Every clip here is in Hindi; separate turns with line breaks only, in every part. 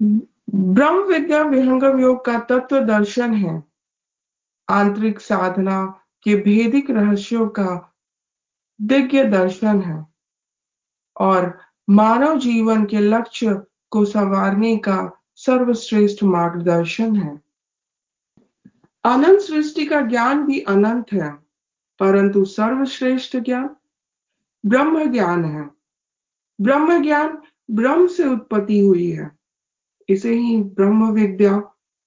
ब्रह्म विद्या विहंगम योग का तत्व दर्शन है। आंतरिक साधना के भेदिक रहस्यों का दिव्य दर्शन है और मानव जीवन के लक्ष्य को संवारने का सर्वश्रेष्ठ मार्गदर्शन है। अनंत सृष्टि का ज्ञान भी अनंत है, परंतु सर्वश्रेष्ठ ज्ञान ब्रह्म ज्ञान है। ब्रह्म ज्ञान ब्रह्म से उत्पत्ति हुई है। इसे ही ब्रह्म विद्या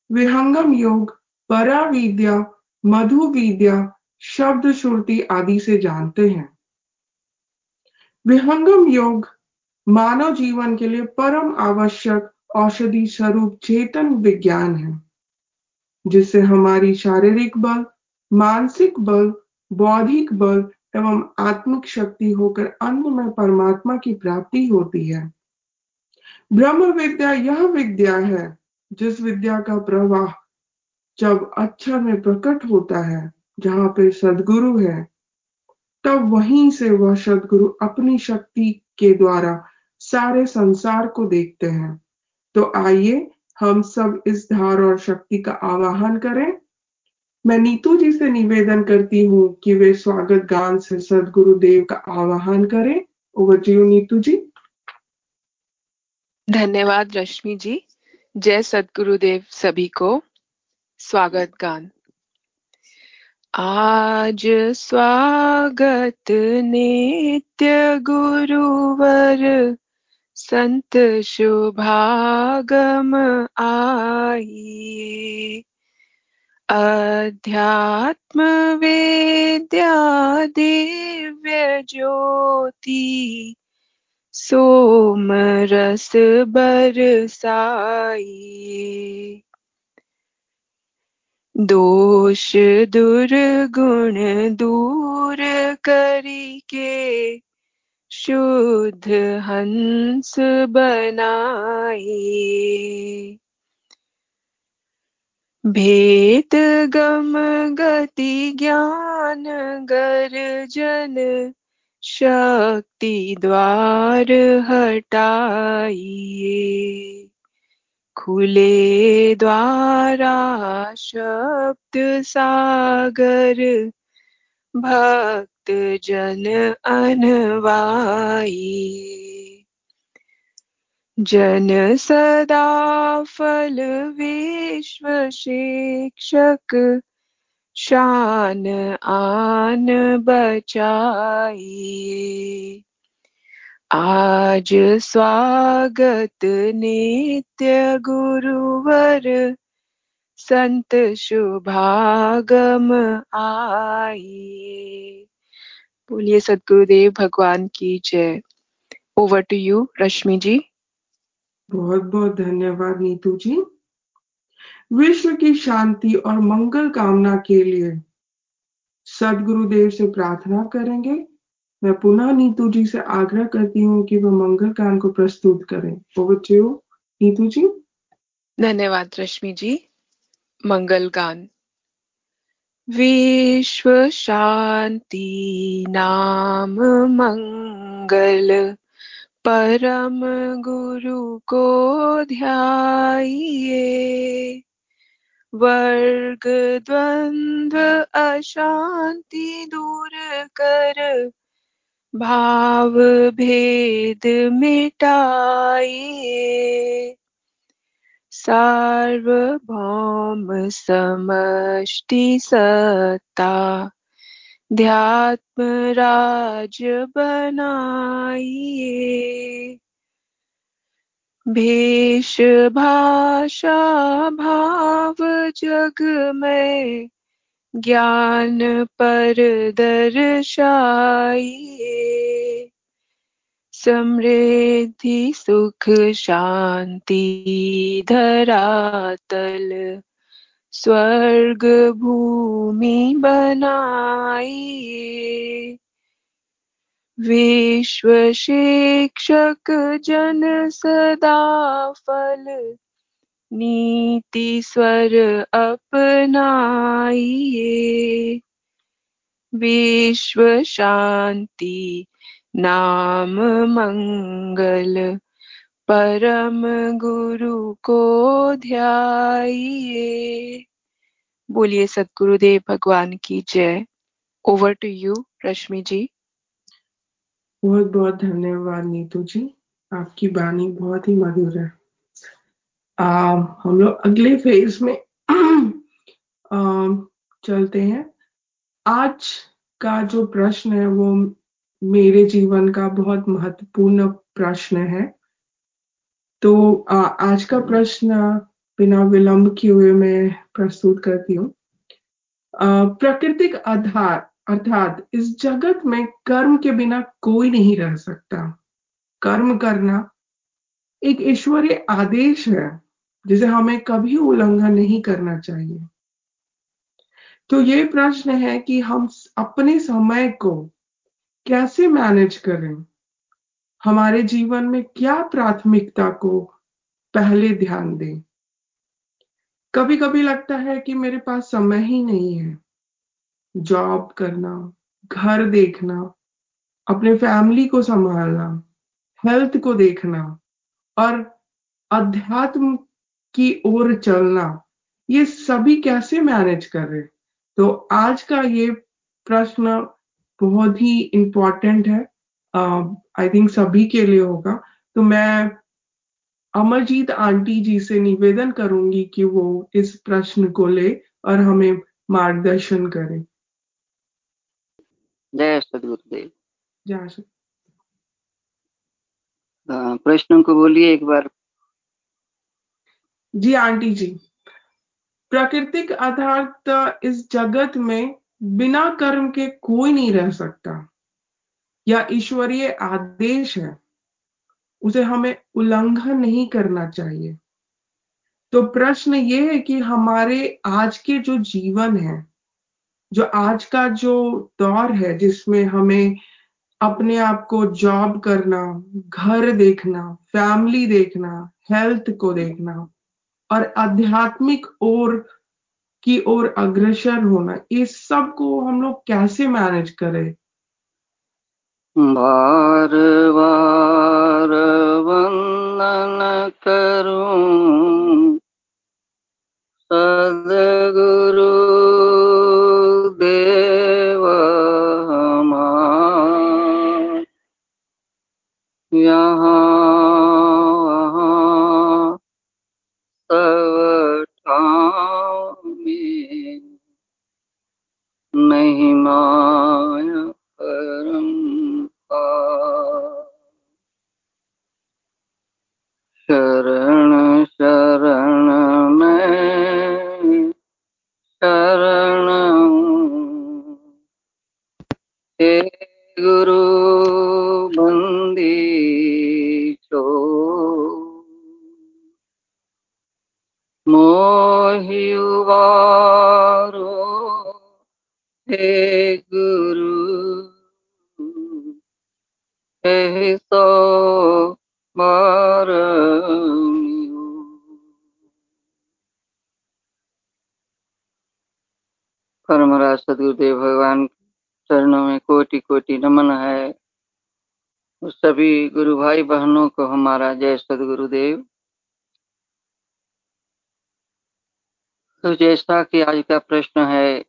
विहंगम योग परा विद्या मधु विद्या शब्द श्रुति आदि से जानते हैं। विहंगम योग मानव जीवन के लिए परम आवश्यक औषधि स्वरूप चेतन विज्ञान है, जिससे हमारी शारीरिक बल, मानसिक बल, बौद्धिक बल एवं आत्मिक शक्ति होकर अंत में परमात्मा की प्राप्ति होती है। ब्रह्म विद्या यह विद्या है, जिस विद्या का प्रवाह जब अक्षर में प्रकट होता है, जहाँ पे सदगुरु है, तब वहीं से वह सदगुरु अपनी शक्ति के द्वारा सारे संसार को देखते हैं। तो आइए हम सब इस धार और शक्ति का आवाहन करें। मैं नीतू जी से निवेदन करती हूँ कि वे स्वागत गान से सदगुरु देव का आवाहन करें। Over to Neetu ji.
धन्यवाद रश्मि जी। जय सदगुरुदेव सभी को। स्वागत गान। आज स्वागत नित्य गुरुवर संत शुभागम आइए। अध्यात्म वेद्या दिव्य ज्योति सोम रस बरसाइए दोष दुर्गुण दूर करिके शुद्ध हंस बनाइए भेद गम गति ज्ञान गर्जन शक्ति द्वार हटाइए। खुले द्वारा शब्द सागर, भक्त जन अनवाई जन सदा फल, विश्व शिक्षक शान, आन बचाइए आज स्वागत नित्य गुरुवर, संत शुभागम आइए बोलिए सदगुरुदेव भगवान की जय। Over to you Rashmi ji.
बहुत बहुत धन्यवाद नीतू जी। विश्व की शांति और मंगल कामना के लिए सदगुरुदेव से प्रार्थना करेंगे। मैं पुनः नीतू जी से आग्रह करती हूँ कि वो मंगल कान को प्रस्तुत करें। Over to Neetu ji.
धन्यवाद रश्मि जी। मंगल गान विश्व शांति नाम मंगल, परम गुरु को ध्याइए। वर्ग द्वंद्व अशांति दूर कर भाव भेद मिटाइए। सार्वभौम समष्टि सत्ता ध्यात्म राज बनाइए। भेष भाषा भाव जग में ज्ञान पर दर्शाइए समृद्धि, सुख, शांति, धरातल स्वर्ग भूमि बनाइए विश्व शिक्षक जन सदा फल। नीति स्वर अपनाइए। विश्व शांति, नाम मंगल। परम गुरु को ध्याइए। बोलिए, सदगुरुदेव, भगवान की जय। Over to you Rashmi ji
बहुत बहुत धन्यवाद नीतू जी। आपकी वाणी बहुत ही मधुर है। आ, हम लोग अगले फ़ेज़ में आ, चलते हैं। आज का जो प्रश्न है वो मेरे जीवन का बहुत महत्वपूर्ण प्रश्न है। तो आ, आज का प्रश्न बिना विलंब किए हुए मैं प्रस्तुत करती हूँ। प्राकृतिक आधार अर्थात इस जगत में कर्म के बिना कोई नहीं रह सकता। कर्म करना एक ईश्वरीय आदेश है, जिसे हमें कभी उल्लंघन नहीं करना चाहिए। तो ये प्रश्न है कि हम अपने समय को कैसे मैनेज करें? हमारे जीवन में क्या प्राथमिकता को पहले ध्यान दें? कभी कभी लगता है कि मेरे पास समय ही नहीं है। जॉब करना घर देखना अपने फैमिली को संभालना हेल्थ को देखना और अध्यात्म की ओर चलना ये सभी कैसे मैनेज कर रहे तो आज का ये प्रश्न बहुत ही इम्पोर्टेंट है। आई uh, थिंक सभी के लिए होगा। तो मैं अमरजीत आंटी जी से निवेदन करूँगी कि वो इस प्रश्न को ले और हमें मार्गदर्शन करें।
जय सदगुरुदेव।
जय
प्रश्न को बोलिए एक बार।
जी आंटी जी। प्राकृतिक आधार इस जगत में बिना कर्म के कोई नहीं रह सकता। या ईश्वरीय आदेश है। उसे हमें उल्लंघन नहीं करना चाहिए। तो प्रश्न ये है कि हमारे आज के जो जीवन है जो आज का जो दौर है, जिसमें हमें अपने आप को जॉब करना, घर देखना फैमिली देखना हेल्थ को देखना और आध्यात्मिक ओर की ओर अग्रसर होना इस सबको हम लोग कैसे मैनेज करें?
बार बार वंदन करूँ सभी गुरु भाई बहनों को हमारा जय सदगुरुदेव। तो जैसा कि आज का प्रश्न है,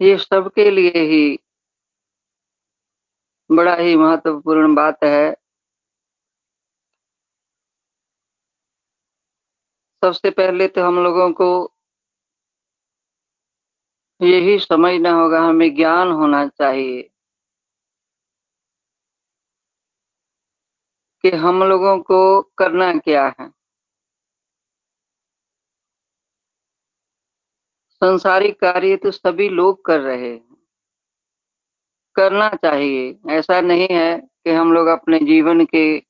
ये सबके लिए ही बड़ा ही महत्वपूर्ण बात है। सबसे पहले तो हम लोगों को यही समझना होगा, हमें ज्ञान होना चाहिए। कि हम लोगों को करना क्या है? संसारिक कार्य तो सभी लोग कर रहे हैं। करना चाहिए। ऐसा नहीं है कि हम लोग अपने जीवन के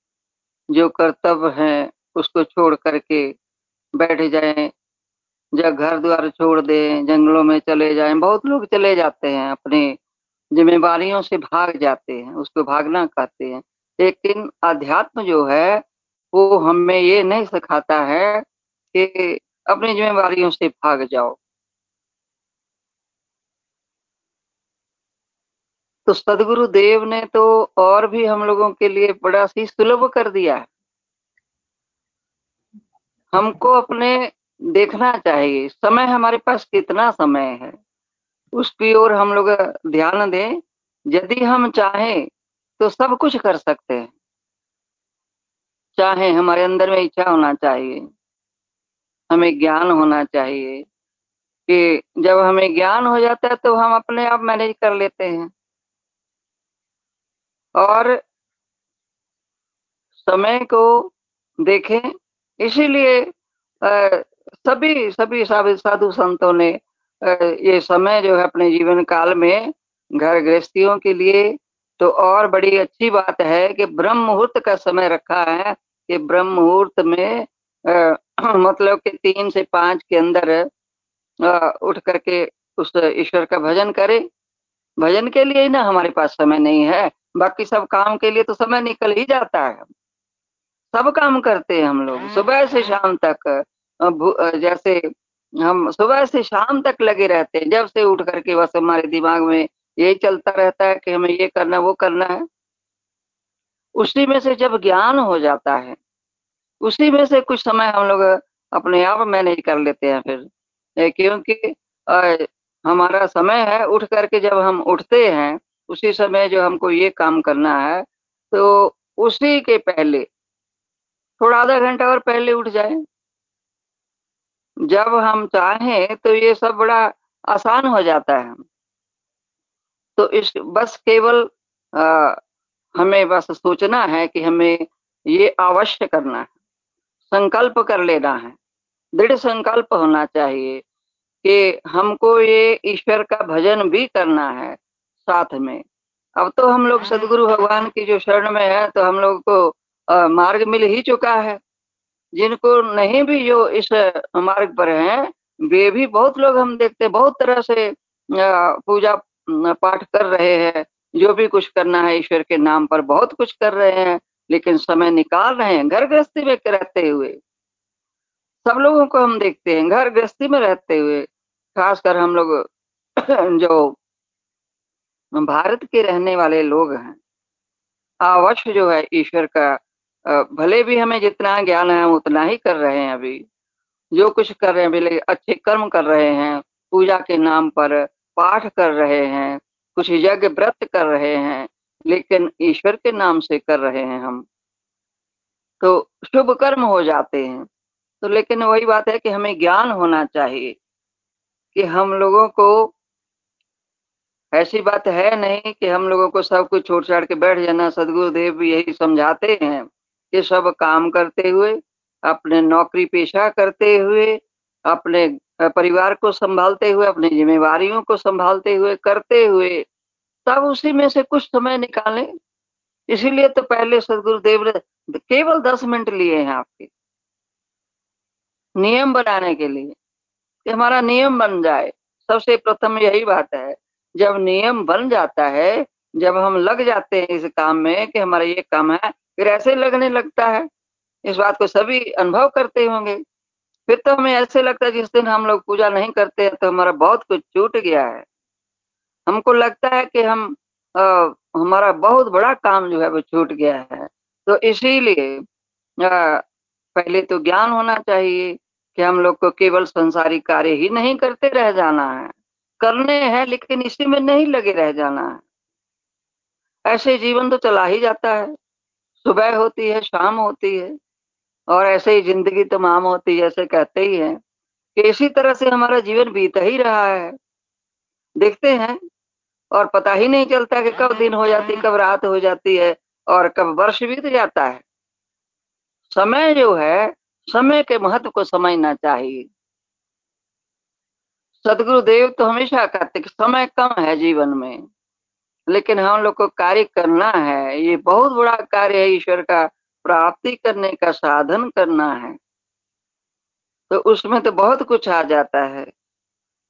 जो कर्तव्य हैं, उसको छोड़ करके बैठ जाएँ, या घर द्वार छोड़ दें, जंगलों में चले जाएँ। बहुत लोग चले जाते हैं, अपने जिम्मेवारियों से भाग जाते हैं, उसको भागना कहते हैं। लेकिन अध्यात्म जो है, वो हमें ये नहीं सिखाता है कि अपनी जिम्मेवारियों से भाग जाओ। तो सदगुरु देव ने तो और भी हम लोगों के लिए बड़ा सी सुलभ कर दिया है। हमको अपने देखना चाहिए, समय हमारे पास कितना समय है, उसकी ओर हम लोग ध्यान दें। यदि हम चाहें तो सब कुछ कर सकते हैं। चाहे हमारे अंदर में इच्छा होना चाहिए, हमें ज्ञान होना चाहिए कि जब हमें ज्ञान हो जाता है तो हम अपने आप मैनेज कर लेते हैं। और समय को देखें, इसीलिए सभी सभी साधु संतों ने ये समय जो है अपने जीवन काल में घर गृहस्थियों के लिए तो और बड़ी अच्छी बात है कि ब्रह्म मुहूर्त का समय रखा है कि ब्रह्म मुहूर्त में आ, मतलब कि तीन से पाँच के अंदर आ, उठ करके उस ईश्वर का भजन करे। भजन के लिए ही ना हमारे पास समय नहीं है। बाकी सब काम के लिए तो समय निकल ही जाता है। सब काम करते हैं हम लोग। सुबह से शाम तक जैसे हम सुबह से शाम तक लगे रहते हैं। जब से उठ करके बस हमारे दिमाग में यही चलता रहता है कि हमें ये करना वो करना है। उसी में से जब ज्ञान हो जाता है, उसी में से कुछ समय हम लोग अपने आप मैनेज कर लेते हैं फिर। क्योंकि हमारा समय है, उठ करके जब हम उठते हैं, उसी समय जो हमको ये काम करना है तो उसी के पहले, थोड़ा आधा घंटा और पहले उठ जाए। जब हम चाहें तो ये सब बड़ा आसान हो जाता है। तो इस बस केवल हमें बस सोचना है कि हमें ये अवश्य करना है। संकल्प कर लेना है। दृढ़ संकल्प होना चाहिए कि हमको ये ईश्वर का भजन भी करना है साथ में। अब तो हम लोग सदगुरु भगवान की जो शरण में है तो हम लोग को आ, मार्ग मिल ही चुका है। जिनको नहीं भी जो इस मार्ग पर हैं वे भी बहुत लोग हम देखते बहुत तरह से पूजा पाठ कर रहे हैं, जो भी कुछ करना है ईश्वर के नाम पर बहुत कुछ कर रहे हैं, लेकिन समय निकाल रहे हैं, घर गृहस्थी में रहते हुए। सब लोगों को हम देखते हैं, घर गृहस्थी में रहते हुए, खासकर हम लोग जो भारत के रहने वाले लोग हैं। अवश्य जो है ईश्वर का भले भी हमें जितना ज्ञान है उतना ही कर रहे हैं अभी। जो कुछ कर रहे हैं, भले अच्छे कर्म कर रहे हैं, पूजा के नाम पर पाठ कर रहे हैं, कुछ यज्ञ व्रत कर रहे हैं, लेकिन ईश्वर के नाम से कर रहे हैं हम। तो शुभ कर्म हो जाते हैं। तो लेकिन वही बात है कि हमें ज्ञान होना चाहिए कि हम लोगों को, ऐसी बात है नहीं कि हम लोगों को सब कुछ छोड़ छाड़ के बैठ जाना, सदगुरुदेव यही समझाते हैं कि सब काम करते हुए, अपने नौकरी पेशा करते हुए, अपने परिवार को संभालते हुए, अपनी जिम्मेवारियों को संभालते हुए, करते हुए, तब उसी में से कुछ समय निकालें। इसीलिए तो पहले सदगुरुदेव ने केवल दस मिनट लिए हैं आपके। नियम बनाने के लिए कि हमारा नियम बन जाए। सबसे प्रथम यही बात है, जब नियम बन जाता है, जब हम लग जाते हैं इस काम में कि हमारा ये काम है, फिर ऐसे लगने लगता है। इस बात को सभी अनुभव करते होंगे। फिर तो हमें ऐसे लगता है जिस दिन हम लोग पूजा नहीं करते हैं तो हमारा बहुत कुछ छूट गया है। हमको लगता है कि हम आ, हमारा बहुत बड़ा काम जो है वो छूट गया है। तो इसीलिए पहले तो ज्ञान होना चाहिए कि हम लोग को केवल संसारी कार्य ही नहीं करते रह जाना है। करने हैं लेकिन इसी में नहीं लगे रह जाना है। ऐसे जीवन तो चला ही जाता है। सुबह होती है शाम होती है। और ऐसे ही ज़िंदगी तमाम होती है, ऐसे कहते ही हैं कि इसी तरह से हमारा जीवन बीत ही रहा है। देखते हैं, और पता ही नहीं चलता कि कब दिन हो जाती, कब रात हो जाती है, और कब वर्ष बीत जाता है। समय जो है, समय के महत्व को समझना चाहिए। सदगुरु देव तो हमेशा कहते कि समय कम है जीवन में, लेकिन हम लोग को कार्य करना है, ये बहुत बड़ा कार्य है ईश्वर का। प्राप्ति करने का साधन करना है तो उसमें तो बहुत कुछ आ जाता है।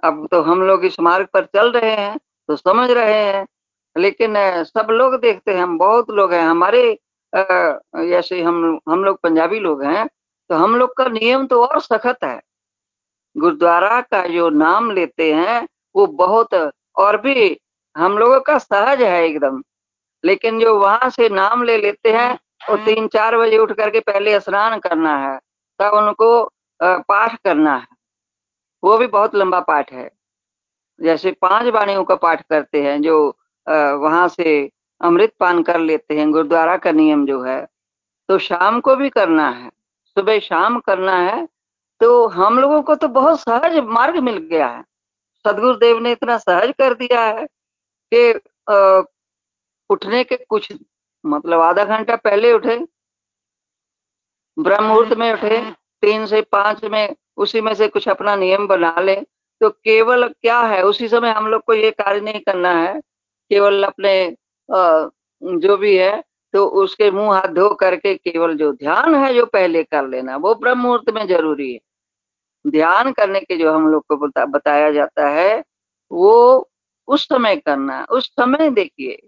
अब तो हम लोग इस मार्ग पर चल रहे हैं तो समझ रहे हैं, लेकिन सब लोग देखते हैं, हम बहुत लोग हैं, हमारे जैसे हम हम लोग पंजाबी लोग हैं तो हम लोग का नियम तो और सख्त है। गुरुद्वारा का जो नाम लेते हैं, वो बहुत और भी हम लोगों का सहज है एकदम, लेकिन जो वहाँ से नाम ले लेते हैं वो तीन चार बजे उठ करके पहले स्नान करना है तब उनको पाठ करना है। वो भी बहुत लंबा पाठ है। जैसे पाँच वाणियों का पाठ करते हैं जो वहाँ से अमृत पान कर लेते हैं गुरुद्वारा का नियम जो है तो शाम को भी करना है। सुबह शाम करना है तो हम लोगों को तो बहुत सहज मार्ग मिल गया है। सदगुरुदेव ने इतना सहज कर दिया है कि उठने के कुछ मतलब आधा घंटा पहले उठे ब्रह्म मुहूर्त में उठे तीन से पाँच में उसी में से कुछ अपना नियम बना ले। तो केवल क्या है उसी समय हम लोग को ये कार्य नहीं करना है। केवल अपने जो भी है तो उसके मुँह हाथ धो करके केवल जो ध्यान है जो पहले कर लेना वो ब्रह्म मुहूर्त में ज़रूरी है। ध्यान करने के जो हम लोग को बता, बताया जाता है वो उस समय करना उस समय देखिए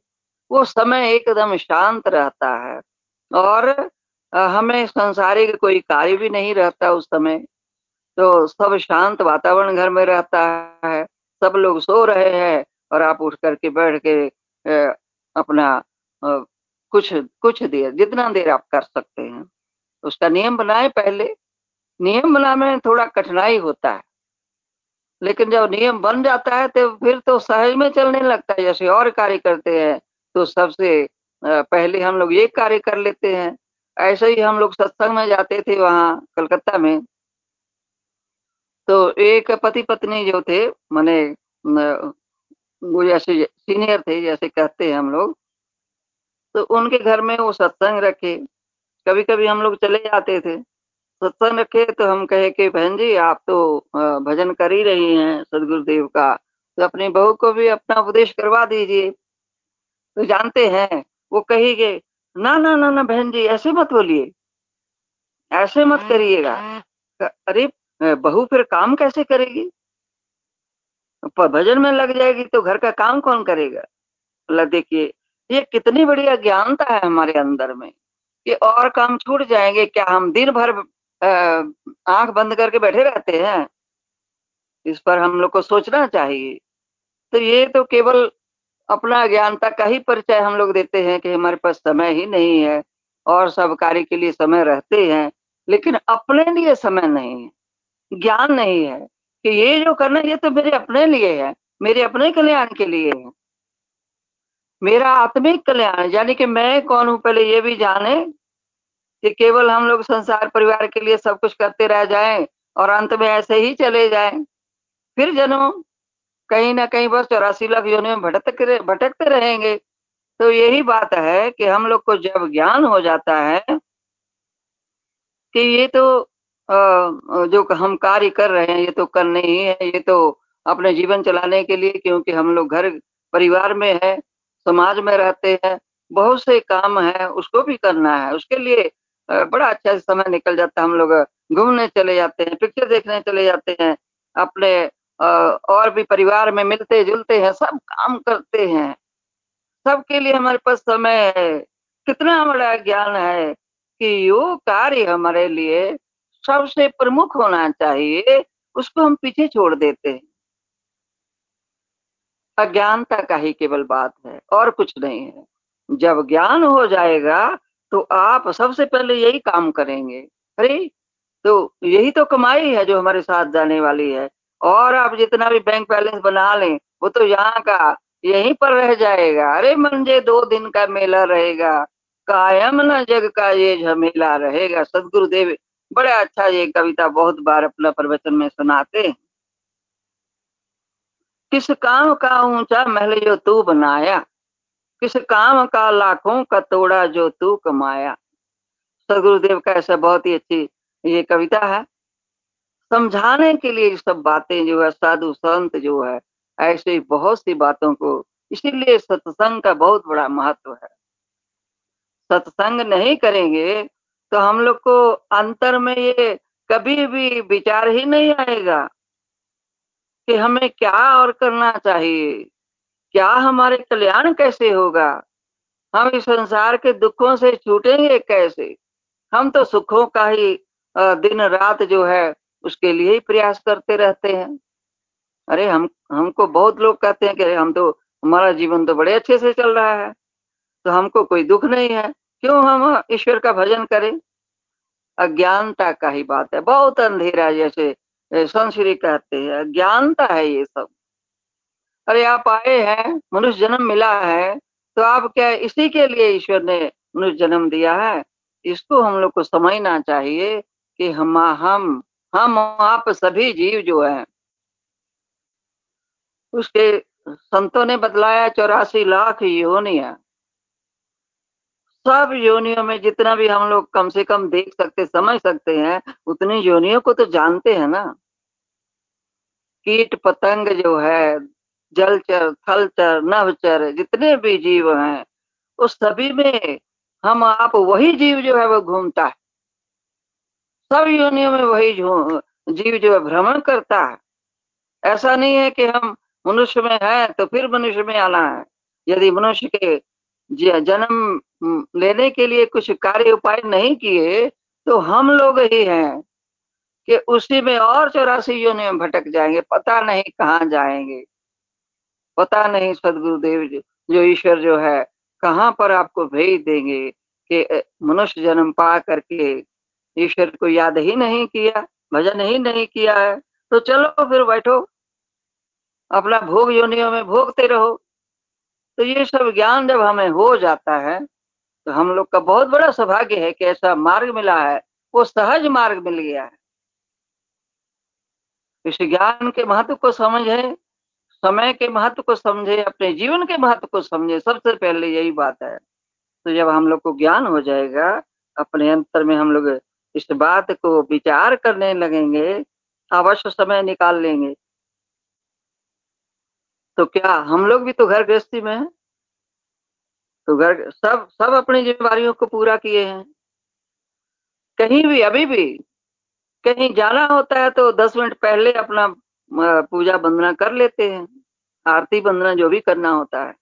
वो समय एकदम शांत रहता है और हमें संसारिक कोई कार्य भी नहीं रहता उस समय। तो सब शांत वातावरण घर में रहता है, सब लोग सो रहे हैं और आप उठ करके बैठ के अपना कुछ कुछ देर, जितना देर आप कर सकते हैं। उसका नियम बनाए पहले। नियम बनाने में थोड़ा कठिनाई होता है। लेकिन जब नियम बन जाता है तो फिर तो सहज में चलने लगता है, जैसे और कार्य करते हैं। तो सबसे पहले हम लोग ये कार्य कर लेते हैं। ऐसे ही हम लोग सत्संग में जाते थे वहाँ कलकत्ता में। तो एक पति पत्नी जो थे, मैंने वो जैसे सीनियर थे, जैसे कहते हैं हम लोग तो उनके घर में वो सत्संग रखे। कभी कभी हम लोग चले जाते थे। सत्संग रखे तो हम कहे कि, बहन जी, आप तो भजन कर ही रही हैं, सदगुरुदेव का। तो अपनी बहू को भी अपना उपदेश करवा दीजिए। तो जानते हैं, वो कही ना ना ना ना, बहन जी, ऐसे मत बोलिए। ऐसे मत करिएगा। अरे, बहू फिर काम कैसे करेगी? भजन में लग जाएगी तो घर का काम कौन करेगा? अल्लाह देखिए, ये कितनी बड़ी अज्ञानता है हमारे अंदर में। कि और काम छूट जाएँगे, क्या हम दिन भर आँख बंद करके बैठे रहते हैं? इस पर हम लोग को सोचना चाहिए। तो ये तो केवल अपना ज्ञानता का ही परिचय हम लोग देते हैं कि हमारे पास समय ही नहीं है और सब कार्य के लिए समय रहते हैं, लेकिन अपने लिए समय नहीं है, ज्ञान नहीं है कि ये जो करना ये तो मेरे अपने लिए है, मेरे अपने कल्याण के लिए है। मेरा आत्मिक कल्याण, यानी कि मैं कौन हूँ, पहले ये भी जाने कि केवल हम लोग संसार परिवार के लिए सब कुछ करते रह जाएँ और अंत में ऐसे ही चले जाएँ। फिर जन्म कहीं ना कहीं बस चौरासी लाख योनि में भटकते भटकते रहेंगे। तो यही बात है कि हम लोग को जब ज्ञान हो जाता है कि ये तो जो हम कार्य कर रहे हैं, ये तो करने ही है, ये तो अपने जीवन चलाने के लिए, क्योंकि हम लोग घर, परिवार में है, समाज में रहते हैं, बहुत से काम है, उसको भी करना है। उसके लिए बड़ा अच्छा समय निकल जाता है। हम लोग घूमने चले जाते हैं, पिक्चर देखने चले जाते हैं, अपने और भी परिवार में मिलते जुलते हैं, सब काम करते हैं। सबके लिए हमारे पास समय है। कितना बड़ा ज्ञान है कि योग कार्य हमारे लिए सबसे प्रमुख होना चाहिए, उसको हम पीछे छोड़ देते हैं। अज्ञानता का ही केवल बात है, और कुछ नहीं है। जब ज्ञान हो जाएगा तो आप सबसे पहले यही काम करेंगे। अरे तो यही तो कमाई है जो हमारे साथ जाने वाली है। और आप जितना भी बैंक बैलेंस बना लें, वो तो यहाँ का यहीं पर रह जाएगा। अरे मंजे दो दिन का मेला रहेगा। कायम न जग का ये झमेला रहेगा। सदगुरुदेव, बड़ा अच्छा ये कविता बहुत बार अपना प्रवचन में सुनाते हैं। किस काम का ऊँचा महल जो तू बनाया? किस काम का लाखों का तोड़ा जो तू कमाया? सदगुरुदेव का ऐसा बहुत ही अच्छी ये कविता है। समझाने के लिए सब बातें जो है, साधु संत जो है, ऐसे बहुत सी बातों को, इसीलिए सत्संग का बहुत बड़ा महत्व है। सत्संग नहीं करेंगे तो हम लोग को अंतर में ये कभी भी विचार ही नहीं आएगा कि हमें क्या और करना चाहिए, क्या हमारे कल्याण कैसे होगा, हम इस संसार के दुखों से छूटेंगे कैसे? हम तो सुखों का ही दिन रात जो है उसके लिए ही प्रयास करते रहते हैं। अरे, हम, हमको बहुत लोग कहते हैं कि अरे, हम तो हमारा जीवन तो बड़े अच्छे से चल रहा है तो हमको कोई दुख नहीं है। क्यों हम ईश्वर का भजन करें? अज्ञानता का ही बात है। बहुत अंधेरा जैसे संश्री कहते हैं। अज्ञानता है ये सब। अरे, आप आए हैं, मनुष्य जन्म मिला है तो आप क्या इसी के लिए ईश्वर ने मनुष्य जन्म दिया है? इसको हम लोग को समझना चाहिए कि हम हम हम आप सभी जीव जो है, उसके संतों ने बतलाया, चौरासी लाख योनिया सब योनियों में जितना भी हम लोग कम से कम देख सकते, समझ सकते हैं, उतनी योनियों को तो जानते हैं ना। कीट पतंग जो है जलचर थलचर नवचर जितने भी जीव हैं, उस सभी में हम आप वही जीव जो है वो घूमता है। सब योनियों में वही जीव जो है भ्रमण करता है। ऐसा नहीं है कि हम मनुष्य में है तो फिर मनुष्य में आना है। यदि मनुष्य के जन्म लेने के लिए कुछ कार्य उपाय नहीं किए तो हम लोग ही हैं कि उसी में और चौरासी योनि में भटक जाएँगे, पता नहीं कहाँ जाएँगे। पता नहीं सदगुरुदेव जो ईश्वर जो है, कहाँ पर आपको भेज देंगे कि मनुष्य जन्म पा करके ईश्वर को याद ही नहीं किया, भजन ही नहीं किया है। तो चलो फिर बैठो, अपना भोग योनियों में भोगते रहो। तो ये सब ज्ञान जब हमें हो जाता है तो हम लोग का बहुत बड़ा सौभाग्य है कि ऐसा मार्ग मिला है, वो सहज मार्ग मिल गया है। इस ज्ञान के महत्व को समझे, समय के महत्व को समझे, अपने जीवन के महत्व को समझे, सबसे पहले यही बात है। तो जब हम लोग को ज्ञान हो जाएगा, अपने अंतर में हम लोग इस बात को विचार करने लगेंगे, अवश्य समय निकाल लेंगे। तो क्या हम लोग भी तो घर गृहस्थी में हैं? तो घर, सब सब अपनी जिम्मेवारियों को पूरा किए हैं। कहीं भी, अभी भी, कहीं जाना होता है तो दस मिनट पहले अपना पूजा वंदना कर लेते हैं। आरती वंदना जो भी करना होता है।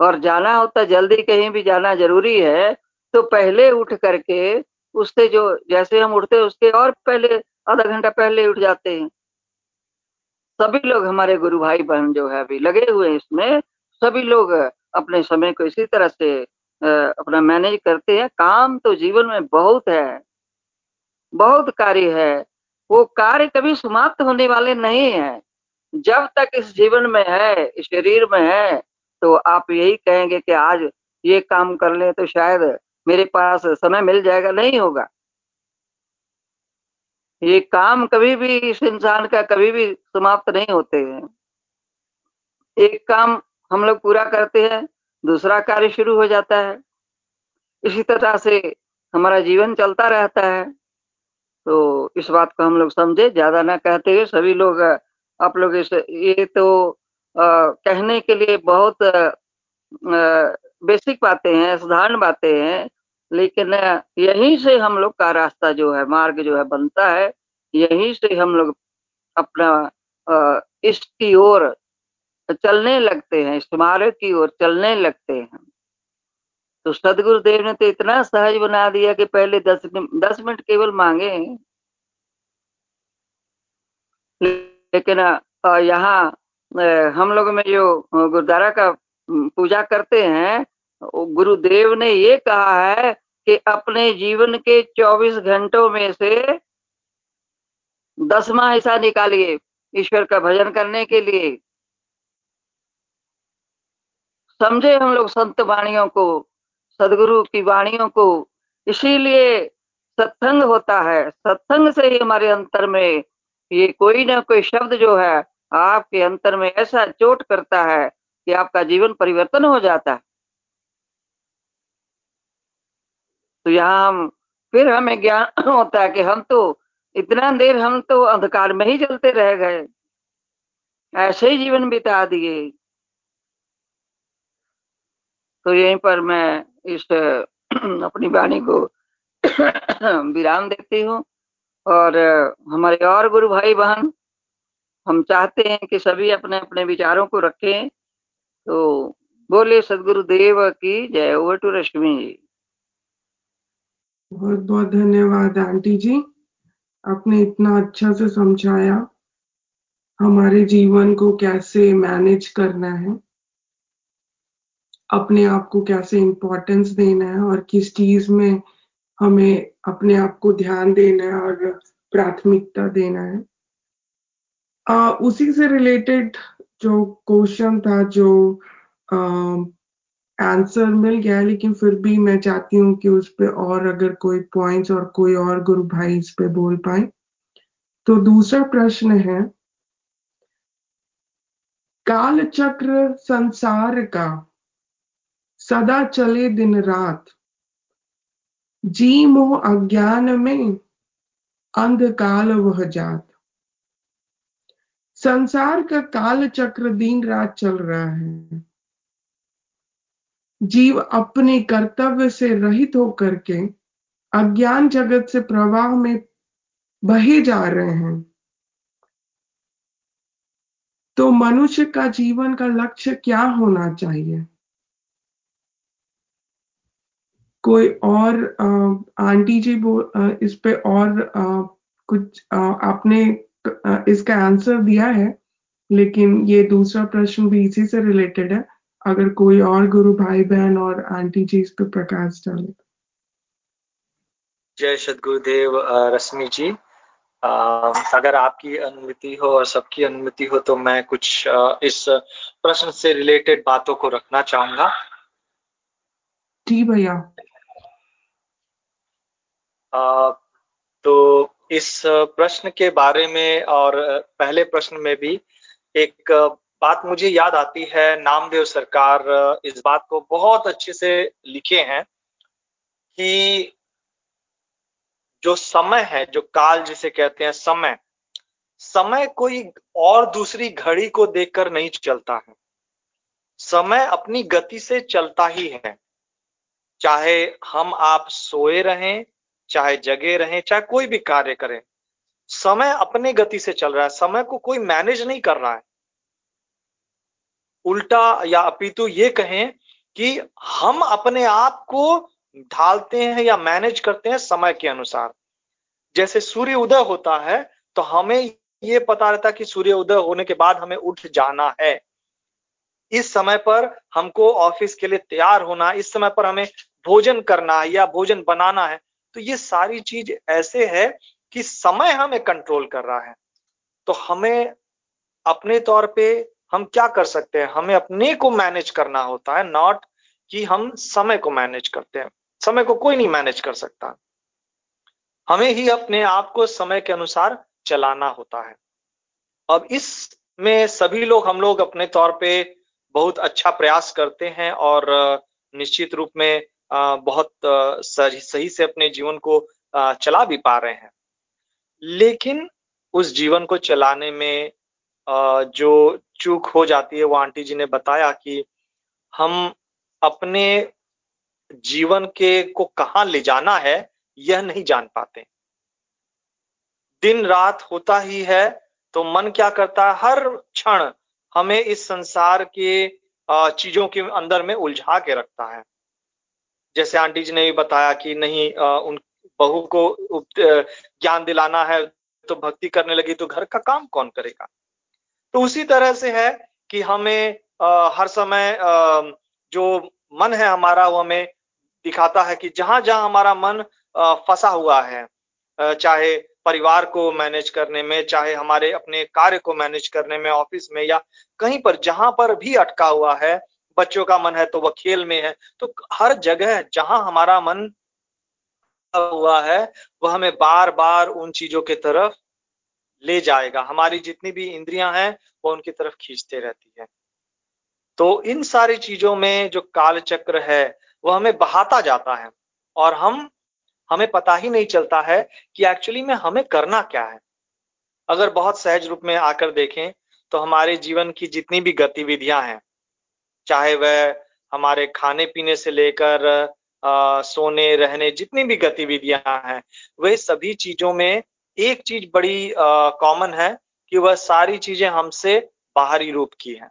और जाना होता, जल्दी कहीं भी जाना ज़रूरी है तो पहले उठ करके उससे जो जैसे हम उठते हैं, उसके और पहले, आधा घंटा पहले उठ जाते हैं। सभी लोग हमारे गुरु भाई बहन जो है, अभी लगे हुए हैं इसमें। सभी लोग अपने समय को इसी तरह से अपना मैनेज करते हैं। काम तो जीवन में बहुत है। बहुत कार्य है। वो कार्य कभी समाप्त होने वाले नहीं है। जब तक इस जीवन में है, इस शरीर में है तो आप यही कहेंगे कि आज ये काम कर ले तो शायद मेरे पास समय मिल जाएगा नहीं होगा। ये काम कभी भी इस इंसान का कभी भी समाप्त नहीं होते हैं। एक काम हम लोग पूरा करते हैं दूसरा कार्य शुरू हो जाता है। इसी तरह से हमारा जीवन चलता रहता है। तो इस बात को हम लोग समझे ज़्यादा ना कहते हुए सभी लोग आप लोग इस ये तो आ, कहने के लिए बहुत आ, बेसिक बातें हैं साधारण बातें हैं। लेकिन यहीं से हम लोग का रास्ता जो है, मार्ग जो है, बनता है। यहीं से हम लोग अपना इष्ट की ओर चलने लगते हैं, इस मार्ग की ओर चलने लगते हैं। तो सदगुरुदेव ने तो इतना सहज बना दिया कि पहले दस दस मिनट केवल मांगे लेकिन यहाँ हम लोग में जो गुरुद्वारा का पूजा करते हैं गुरुदेव ने ये कहा है कि अपने जीवन के 24 घंटों में से दसवा हिस्सा निकालिए ईश्वर का भजन करने के लिए। समझे हम लोग संत वाणियों को, सदगुरु की वाणियों को, इसीलिए सत्संग होता है। सत्संग से ही हमारे अंतर में ये कोई ना कोई शब्द जो है, आपके अंतर में ऐसा चोट करता है कि आपका जीवन परिवर्तन हो जाता है। तो यहाँ हम फिर हमें ज्ञान होता है कि हम तो इतना देर हम तो अंधकार में ही चलते रह गए। ऐसे ही जीवन बिता दिए। तो यहीं पर मैं इस अपनी वाणी को विराम देती हूँ। और हमारे और गुरु भाई बहन हम चाहते हैं कि सभी अपने अपने विचारों को रखें। तो बोले सदगुरु देव की जय, ओवर टू रश्मि जी।
बहुत बहुत धन्यवाद आंटी जी। आपने इतना अच्छा से समझाया हमारे जीवन को कैसे मैनेज करना है अपने आप को कैसे इम्पोर्टेंस देना है और किस चीज़ में हमें अपने आप को ध्यान देना है और प्राथमिकता देना है। आ, उसी से रिलेटेड जो क्वेश्चन था जो आंसर मिल गया है लेकिन फिर भी मैं चाहती हूँ कि उस पर और अगर कोई पॉइंट्स और कोई और गुरु भाई इस पे बोल पाए। तो दूसरा प्रश्न है काल चक्र संसार का सदा चले दिन रात, जी मोह अज्ञान में अंधकाल वह जात। संसार का काल चक्र दिन रात चल रहा है। जीव अपने कर्तव्य से रहित होकर के अज्ञान जगत से प्रवाह में बहे जा रहे हैं। तो मनुष्य का जीवन का लक्ष्य क्या होना चाहिए? कोई और आंटी जी वो इस पे और कुछ आपने इसका आंसर दिया है, लेकिन ये दूसरा प्रश्न भी इसी से रिलेटेड है। अगर कोई और गुरु भाई बहन और आंटी जी इस पे प्रकाश डाले।
जय सदगुरुदेव रश्मि जी। अगर आपकी अनुमति हो और सबकी अनुमति हो तो मैं कुछ इस प्रश्न से रिलेटेड बातों को रखना चाहूँगा।
जी भैया।
तो इस प्रश्न के बारे में और पहले प्रश्न में भी एक बात मुझे याद आती है, नामदेव सरकार इस बात को बहुत अच्छे से लिखे हैं कि जो समय है, जो काल जिसे कहते हैं, समय समय कोई और दूसरी घड़ी को देखकर नहीं चलता है। समय अपनी गति से चलता ही है। चाहे हम आप सोए रहें, चाहे जगे रहें, चाहे कोई भी कार्य करें, समय अपने गति से चल रहा है। समय को कोई मैनेज नहीं कर रहा है। उल्टा या अपितु ये कहें कि हम अपने आप को ढालते हैं या मैनेज करते हैं समय के अनुसार। जैसे सूर्य उदय होता है तो हमें ये पता रहता कि सूर्य उदय होने के बाद हमें उठ जाना है। इस समय पर हमको ऑफ़िस के लिए तैयार होना, इस समय पर हमें भोजन करना है या भोजन बनाना है तो ये सारी चीज़ ऐसे है कि समय हमें कंट्रोल कर रहा है। तो हमें अपने तौर पे हम क्या कर सकते हैं? हमें अपने को मैनेज करना होता है नॉट कि हम समय को मैनेज करते हैं। समय को कोई नहीं मैनेज कर सकता। हमें ही अपने आप को समय के अनुसार चलाना होता है। अब इसमें सभी लोग, हम लोग अपने तौर पे बहुत अच्छा प्रयास करते हैं और निश्चित रूप में बहुत सही से अपने जीवन को चला भी पा रहे हैं। लेकिन उस जीवन को चलाने में जो चूक हो जाती है, वो आंटी जी ने बताया कि हम अपने जीवन के, को कहा ले जाना है, यह नहीं जान पाते। दिन रात होता ही है तो मन क्या करता है, हर क्षण हमें इस संसार के चीज़ों के अंदर में उलझा के रखता है। जैसे आंटी जी ने भी बताया कि नहीं उन बहू को ज्ञान दिलाना है तो भक्ति करने लगी तो घर का काम कौन करेगा? तो उसी तरह से है कि हमें आ, हर समय आ, जो मन है हमारा वो हमें दिखाता है कि जहाँ जहाँ हमारा मन फंसा हुआ है चाहे परिवार को मैनेज करने में चाहे हमारे अपने कार्य को मैनेज करने में ऑफ़िस में या कहीं पर जहाँ पर भी अटका हुआ है बच्चों का मन है तो वह खेल में है तो हर जगह जहाँ हमारा मन हुआ है वह हमें बार बार उन चीज़ों के तरफ़ ले जाएगा। हमारी जितनी भी इंद्रियाँ हैं, वो उनकी तरफ़ खींचते रहती है। तो इन सारी चीज़ों में जो काल चक्र है वह हमें बहाता जाता है और हम, हमें पता ही नहीं चलता है कि एक्चुअली में हमें करना क्या है। अगर बहुत सहज रूप में आकर देखें तो हमारे जीवन की जितनी भी गतिविधियाँ हैं, चाहे वह हमारे खाने पीने से लेकर सोने, रहने, जितनी भी गतिविधियाँ हैं, वे सभी चीज़ों में एक चीज़ बड़ी कॉमन है कि वह सारी चीज़ें हमसे बाहरी रूप की हैं।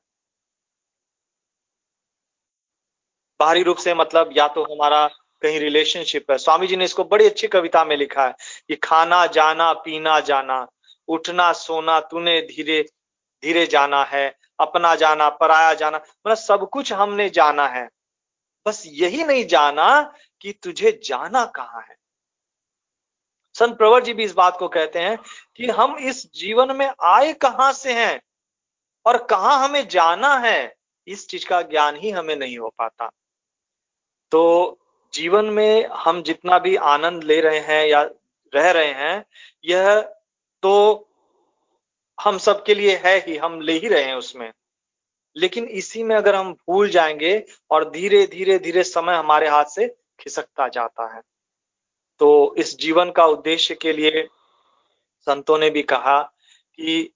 बाहरी रूप से मतलब या तो हमारा कहीं रिलेशनशिप है। स्वामी जी ने इसको बड़ी अच्छी कविता में लिखा है कि खाना जाना, पीना जाना, उठना, सोना, तूने धीरे धीरे जाना है, अपना जाना, पराया जाना मतलब सब कुछ हमने जाना है। बस यही नहीं जाना कि तुझे जाना कहाँ है। संत प्रवर जी भी इस बात को कहते हैं कि हम इस जीवन में आए कहाँ से हैं और कहाँ हमें जाना है, इस चीज़ का ज्ञान ही हमें नहीं हो पाता। तो जीवन में हम जितना भी आनंद ले रहे हैं या रह रहे हैं, यह तो हम सबके लिए है ही, हम ले ही रहे हैं उसमें। लेकिन इसी में अगर हम भूल जाएँगे और धीरे धीरे धीरे समय हमारे हाथ से खिसकता जाता है। तो इस जीवन का उद्देश्य के लिए संतों ने भी कहा कि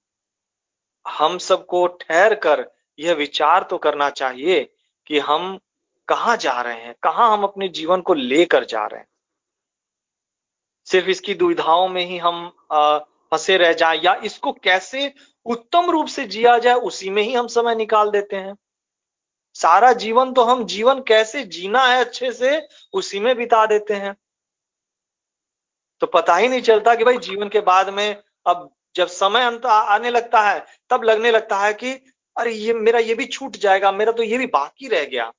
हम सबको ठहर कर यह विचार तो करना चाहिए कि हम कहा जा रहे हैं, कहा हम अपने जीवन को लेकर जा रहे हैं। सिर्फ़ इसकी दुविधाओं में ही हम फंसे रह जाएँ या इसको कैसे उत्तम रूप से जिया जाए उसी में ही हम समय निकाल देते हैं। सारा जीवन तो हम जीवन कैसे जीना है अच्छे से उसी में बिता देते हैं। तो पता ही नहीं चलता कि भाई जीवन के बाद में अब जब समय अंत आने लगता है, तब लगने लगता है कि अरे ये मेरा ये भी छूट जाएगा, मेरा तो ये भी बाकी रह गया।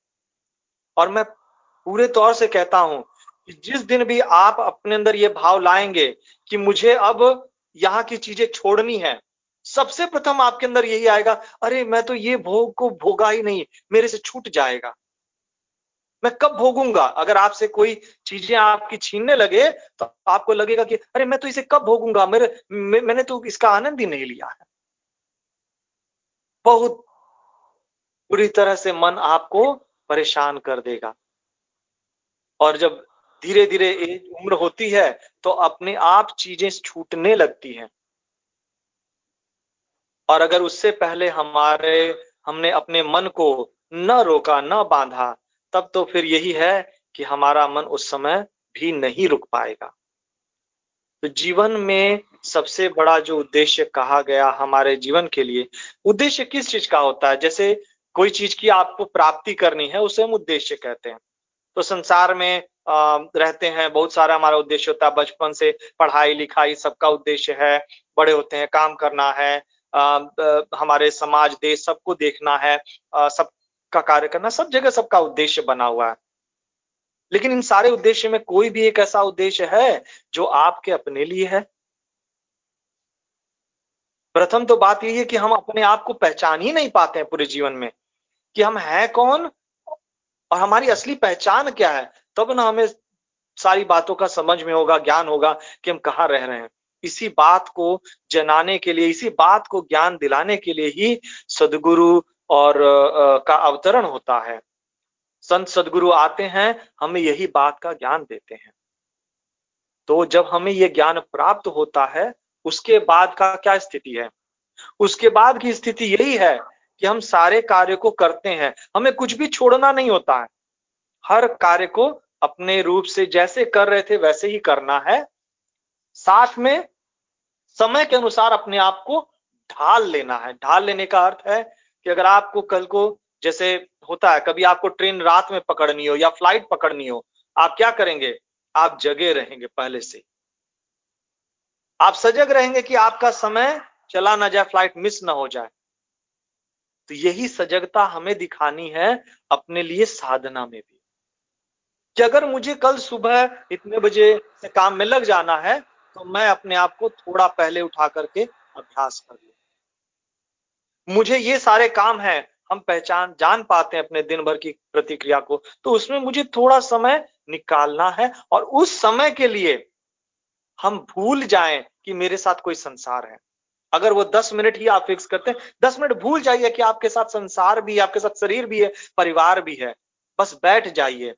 और मैं पूरे तौर से कहता हूँ कि जिस दिन भी आप अपने अंदर ये भाव लाएँगे कि मुझे अब यहाँ की चीज़ें छोड़नी है, सबसे प्रथम आपके अंदर यही आएगा, अरे मैं तो ये भोग को भोगा ही नहीं, मेरे से छूट जाएगा। मैं कब भोगूँगा? अगर आपसे कोई चीज़ें आपकी छीनने लगे तो आपको लगेगा कि अरे मैं तो इसे कब भोगूँगा? मेरे मैं, मैंने तो इसका आनंद ही नहीं लिया है। बहुत बुरी तरह से मन आपको परेशान कर देगा। और जब धीरे धीरे उम्र होती है तो अपने आप चीज़ें छूटने लगती हैं। और अगर उससे पहले हमारे हमने अपने मन को न रोका न बांधा तब तो फिर यही है कि हमारा मन उस समय भी नहीं रुक पाएगा। तो जीवन में सबसे बड़ा जो उद्देश्य कहा गया हमारे जीवन के लिए उद्देश्य किस चीज़ का होता है? जैसे कोई चीज़ की आपको प्राप्ति करनी है उसे हम उद्देश्य कहते हैं। तो संसार में आ, रहते हैं बहुत सारा हमारा उद्देश्य होता है। बचपन से पढ़ाई लिखाई सबका उद्देश्य है। बड़े होते हैं काम करना है। आ, हमारे समाज देश सबको देखना है। आ, सबका कार्य करना, सब जगह सबका उद्देश्य बना हुआ है। लेकिन इन सारे उद्देश्य में कोई भी एक ऐसा उद्देश्य है जो आपके अपने लिए है? प्रथम तो बात यही है कि हम अपने आप को पहचान ही नहीं पाते हैं पूरे जीवन में कि हम हैं कौन और हमारी असली पहचान क्या है। तब ना हमें सारी बातों का समझ में होगा, ज्ञान होगा कि हम कहाँ रह रहे हैं। इसी बात को जनाने के लिए, इसी बात को ज्ञान दिलाने के लिए ही सदगुरु और का अवतरण होता है। संत सदगुरु आते हैं, हमें यही बात का ज्ञान देते हैं। तो जब हमें यह ज्ञान प्राप्त होता है, उसके बाद का क्या स्थिति है? उसके बाद की स्थिति यही है कि हम सारे कार्य को करते हैं। हमें कुछ भी छोड़ना नहीं होता है। हर कार्य को अपने रूप से जैसे कर रहे थे, वैसे ही करना है। साथ में समय के अनुसार अपने आप को ढाल लेना है। ढाल लेने का अर्थ है कि अगर आपको कल को, जैसे होता है, कभी आपको ट्रेन रात में पकड़नी हो या फ़्लाइट पकड़नी हो, आप क्या करेंगे? आप जगे रहेंगे पहले से। आप सजग रहेंगे कि आपका समय चला ना जाए, फ़्लाइट मिस ना हो जाए। तो यही सजगता हमें दिखानी है अपने लिए साधना में भी। कि अगर मुझे कल सुबह इतने बजे से काम में लग जाना है तो मैं अपने आप को थोड़ा पहले उठा करके अभ्यास कर लू। मुझे ये सारे काम हैं, हम पहचान, जान पाते हैं अपने दिन भर की प्रतिक्रिया को। तो उसमें मुझे थोड़ा समय निकालना है और उस समय के लिए हम भूल जाएँ कि मेरे साथ कोई संसार है। अगर वो दस मिनट ही आप फिक्स करते हैं, दस मिनट भूल जाइए कि आपके साथ संसार भी है, आपके साथ शरीर भी है, परिवार भी है। बस बैठ जाइए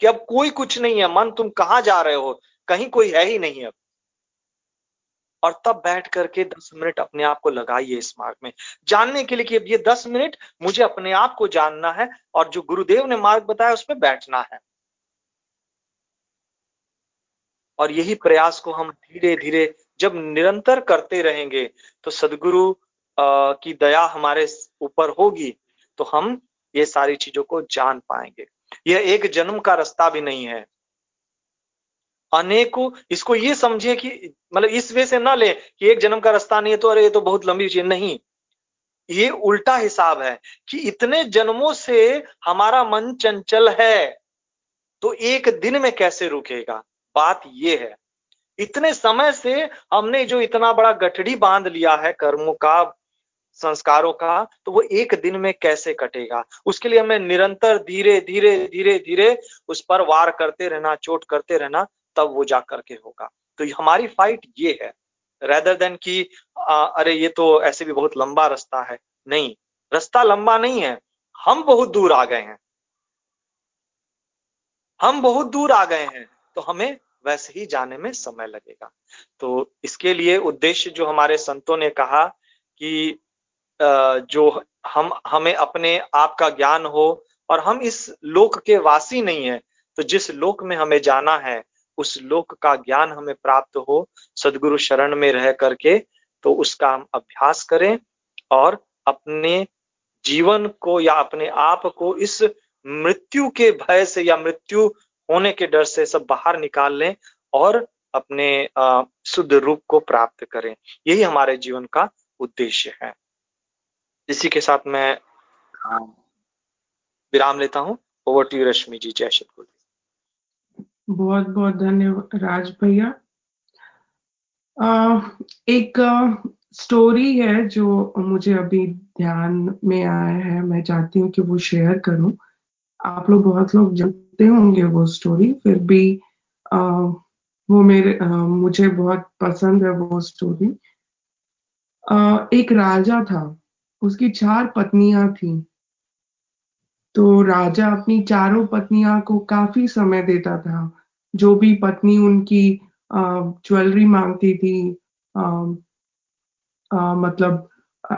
कि अब कोई कुछ नहीं है, मन तुम कहाँ जा रहे हो? कहीं कोई है ही नहीं अब। और तब बैठ करके दस मिनट अपने आप को लगाइए इस मार्ग में। जानने के लिए कि अब ये दस मिनट मुझे अपने आप को जानना है और जो गुरुदेव ने मार्ग बताया उसमें बैठना है। और यही प्रयास को हम धीरे धीरे जब निरंतर करते रहेंगे तो सदगुरु की दया हमारे ऊपर होगी तो हम ये सारी चीज़ों को जान पाएँगे। यह एक जन्म का रास्ता भी नहीं है। अनेकों, इसको ये समझे कि मतलब इस वे से ना ले कि एक जन्म का रास्ता नहीं है तो अरे ये तो बहुत लंबी चीज़, नहीं। ये उल्टा हिसाब है कि इतने जन्मों से हमारा मन चंचल है तो एक दिन में कैसे रुकेगा? बात ये है। इतने समय से हमने जो इतना बड़ा गठड़ी बाँध लिया है कर्मों का, संस्कारों का तो वो एक दिन में कैसे कटेगा? उसके लिए हमें निरंतर धीरे धीरे धीरे धीरे उस पर वार करते रहना, चोट करते रहना तब वो जा करके होगा। तो हमारी फाइट ये है रेदर देन कि अरे ये तो ऐसे भी बहुत लंबा रास्ता है। नहीं, रास्ता लंबा नहीं है। हम बहुत दूर आ गए हैं। हम बहुत दूर आ गए हैं तो हमें वैसे ही जाने में समय लगेगा। तो इसके लिए उद्देश्य जो हमारे संतों ने कहा कि जो हम, हमें अपने आप का ज्ञान हो, और हम इस लोक के वासी नहीं है तो जिस लोक में हमें जाना है उस लोक का ज्ञान हमें प्राप्त हो सदगुरु शरण में रह करके तो उसका हम अभ्यास करें और अपने जीवन को या अपने आप को इस मृत्यु के भय से या मृत्यु होने के डर से सब बाहर निकाल लें और अपने शुद्ध रूप को प्राप्त करें। यही हमारे जीवन का उद्देश्य है। इसी के साथ मैं विराम लेता हूँ। Over to Rashmi ji. जय श्री
बहुत बहुत धन्यवाद राज भैया। एक स्टोरी है जो मुझे अभी ध्यान में आया है मैं चाहती हूँ कि वो शेयर करूँ। आप लोग बहुत लोग जानते होंगे वो स्टोरी फिर भी आ, वो मेरे आ, मुझे बहुत पसंद है वो स्टोरी आ, एक राजा था उसकी चार पत्नियाँ थी। तो राजा अपनी चारों पत्नियाँ को काफ़ी समय देता था। जो भी पत्नी उनकी ज्वेलरी मांगती थी आ, आ, मतलब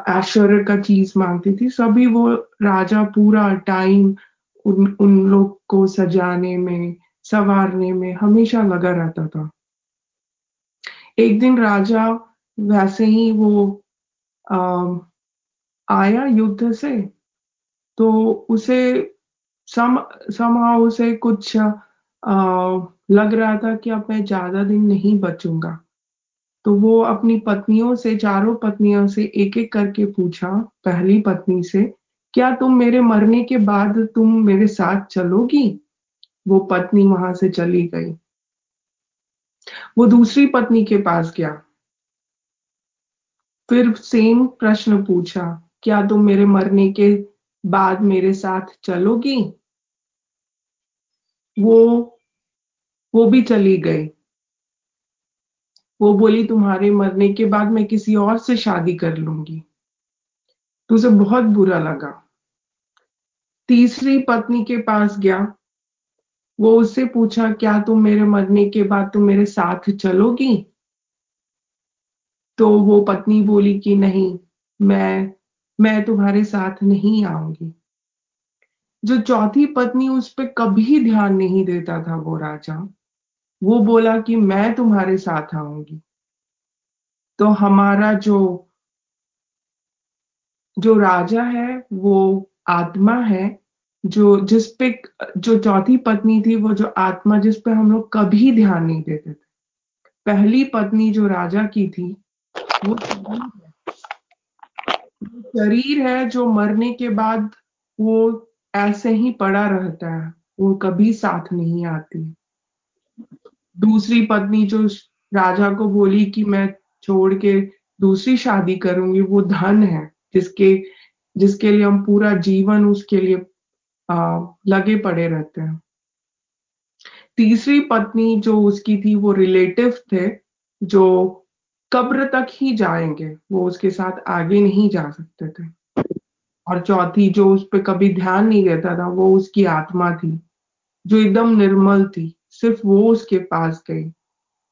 ऐश्वर्य का चीज़ मांगती थी सभी वो राजा पूरा टाइम उन उन लोग को सजाने में संवारने में हमेशा लगा रहता था। एक दिन राजा वैसे ही वो आ, आया युद्ध से। तो उसे सम समाह उसे कुछ आ, लग रहा था कि अब मैं ज़्यादा दिन नहीं बचूँगा। तो वो अपनी पत्नियों से चारों पत्नियों से एक एक करके पूछा पहली पत्नी से क्या तुम मेरे मरने के बाद तुम मेरे साथ चलोगी? वो पत्नी वहाँ से चली गई। वो दूसरी पत्नी के पास गया। फिर सेम प्रश्न पूछा क्या तुम मेरे मरने के बाद मेरे साथ चलोगी? वो वो भी चली गई। वो बोली, तुम्हारे मरने के बाद मैं किसी और से शादी कर लूँगी। तो उसे बहुत बुरा लगा। तीसरी पत्नी के पास गया। वो उससे पूछा, क्या तुम मेरे मरने के बाद तुम मेरे साथ चलोगी? तो वो पत्नी बोली कि, नहीं, मैं मैं तुम्हारे साथ नहीं आऊँगी। जो चौथी पत्नी उस पर कभी ध्यान नहीं देता था वो राजा, वो बोला कि मैं तुम्हारे साथ आऊँगी। तो हमारा जो जो राजा है, वो आत्मा है, जो जिस पे, जो चौथी पत्नी थी, वो जो आत्मा जिस पे हम लोग कभी ध्यान नहीं देते थे। पहली पत्नी जो राजा की थी, वो शरीर है जो मरने के बाद वो ऐसे ही पड़ा रहता है वो कभी साथ नहीं आती। दूसरी पत्नी जो राजा को बोली कि मैं छोड़ के दूसरी शादी करूँगी वो धन है जिसके जिसके लिए हम पूरा जीवन उसके लिए आ, लगे पड़े रहते हैं। तीसरी पत्नी जो उसकी थी वो रिलेटिव थे जो कब्र तक ही जाएँगे। वो उसके साथ आगे नहीं जा सकते थे। और चौथी, जो उस पर कभी ध्यान नहीं देता था, वो उसकी आत्मा थी, जो एकदम निर्मल थी। सिर्फ़ वो उसके पास गई।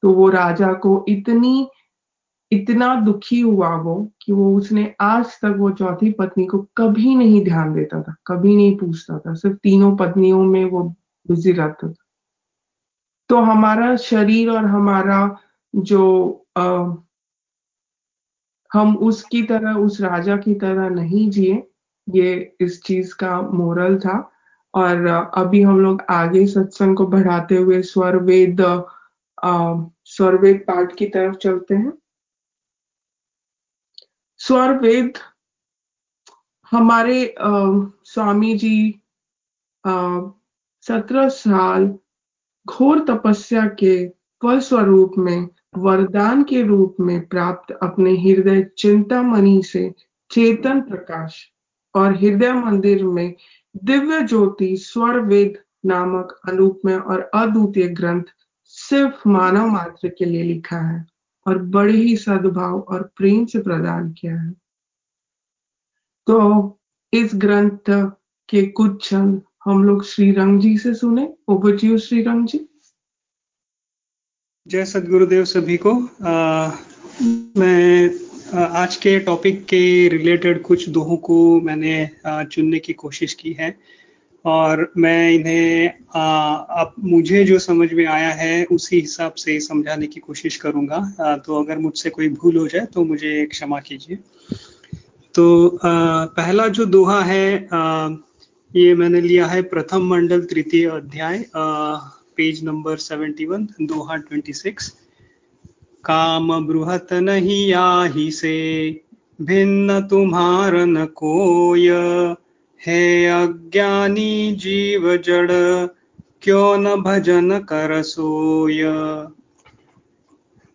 तो वो राजा को इतनी, इतना दुखी हुआ वो, कि वो उसने आज तक वो चौथी पत्नी को कभी नहीं ध्यान देता था, कभी नहीं पूछता था। सिर्फ़ तीनों पत्नियों में वो बिज़ी रहता था। तो हमारा शरीर और हमारा जो हम उसकी तरह उस राजा की तरह नहीं जिए। ये इस चीज़ का मोरल था। और अभी हम लोग आगे सत्संग को बढ़ाते हुए स्वर वेद स्वर वेद पाठ की तरफ़ चलते हैं। स्वर वेद हमारे आ, स्वामी जी सत्रह साल घोर तपस्या के फलस्वरूप में वरदान के रूप में प्राप्त अपने हृदय चिंतामणि से चेतन प्रकाश और हृदय मंदिर में दिव्य ज्योति स्वर वेद नामक अनुपमय और अद्वितीय ग्रंथ सिर्फ़ मानव मात्र के लिए लिखा है और बड़े ही सद्भाव और प्रेम से प्रदान किया है। तो इस ग्रंथ के कुछ छंद हम लोग श्री रंग जी से सुने टू श्री रंग जी।
जय सदगुरुदेव सभी को। आ, मैं आज के टॉपिक के रिलेटेड कुछ दोहों को मैंने चुनने की कोशिश की है। और मैं इन्हें आप मुझे जो समझ में आया है उसी हिसाब से समझाने की कोशिश करूँगा। आ, तो अगर मुझसे कोई भूल हो जाए तो मुझे क्षमा कीजिए। तो आ, पहला जो दोहा है आ, ये मैंने लिया है प्रथम मंडल तृतीय अध्याय। पेज नंबर 71 दोहा 26 काम बृहत नहीं आही से भिन्न तुम्हार न कोय है अज्ञानी जीव जड़ क्यों न भजन कर सोय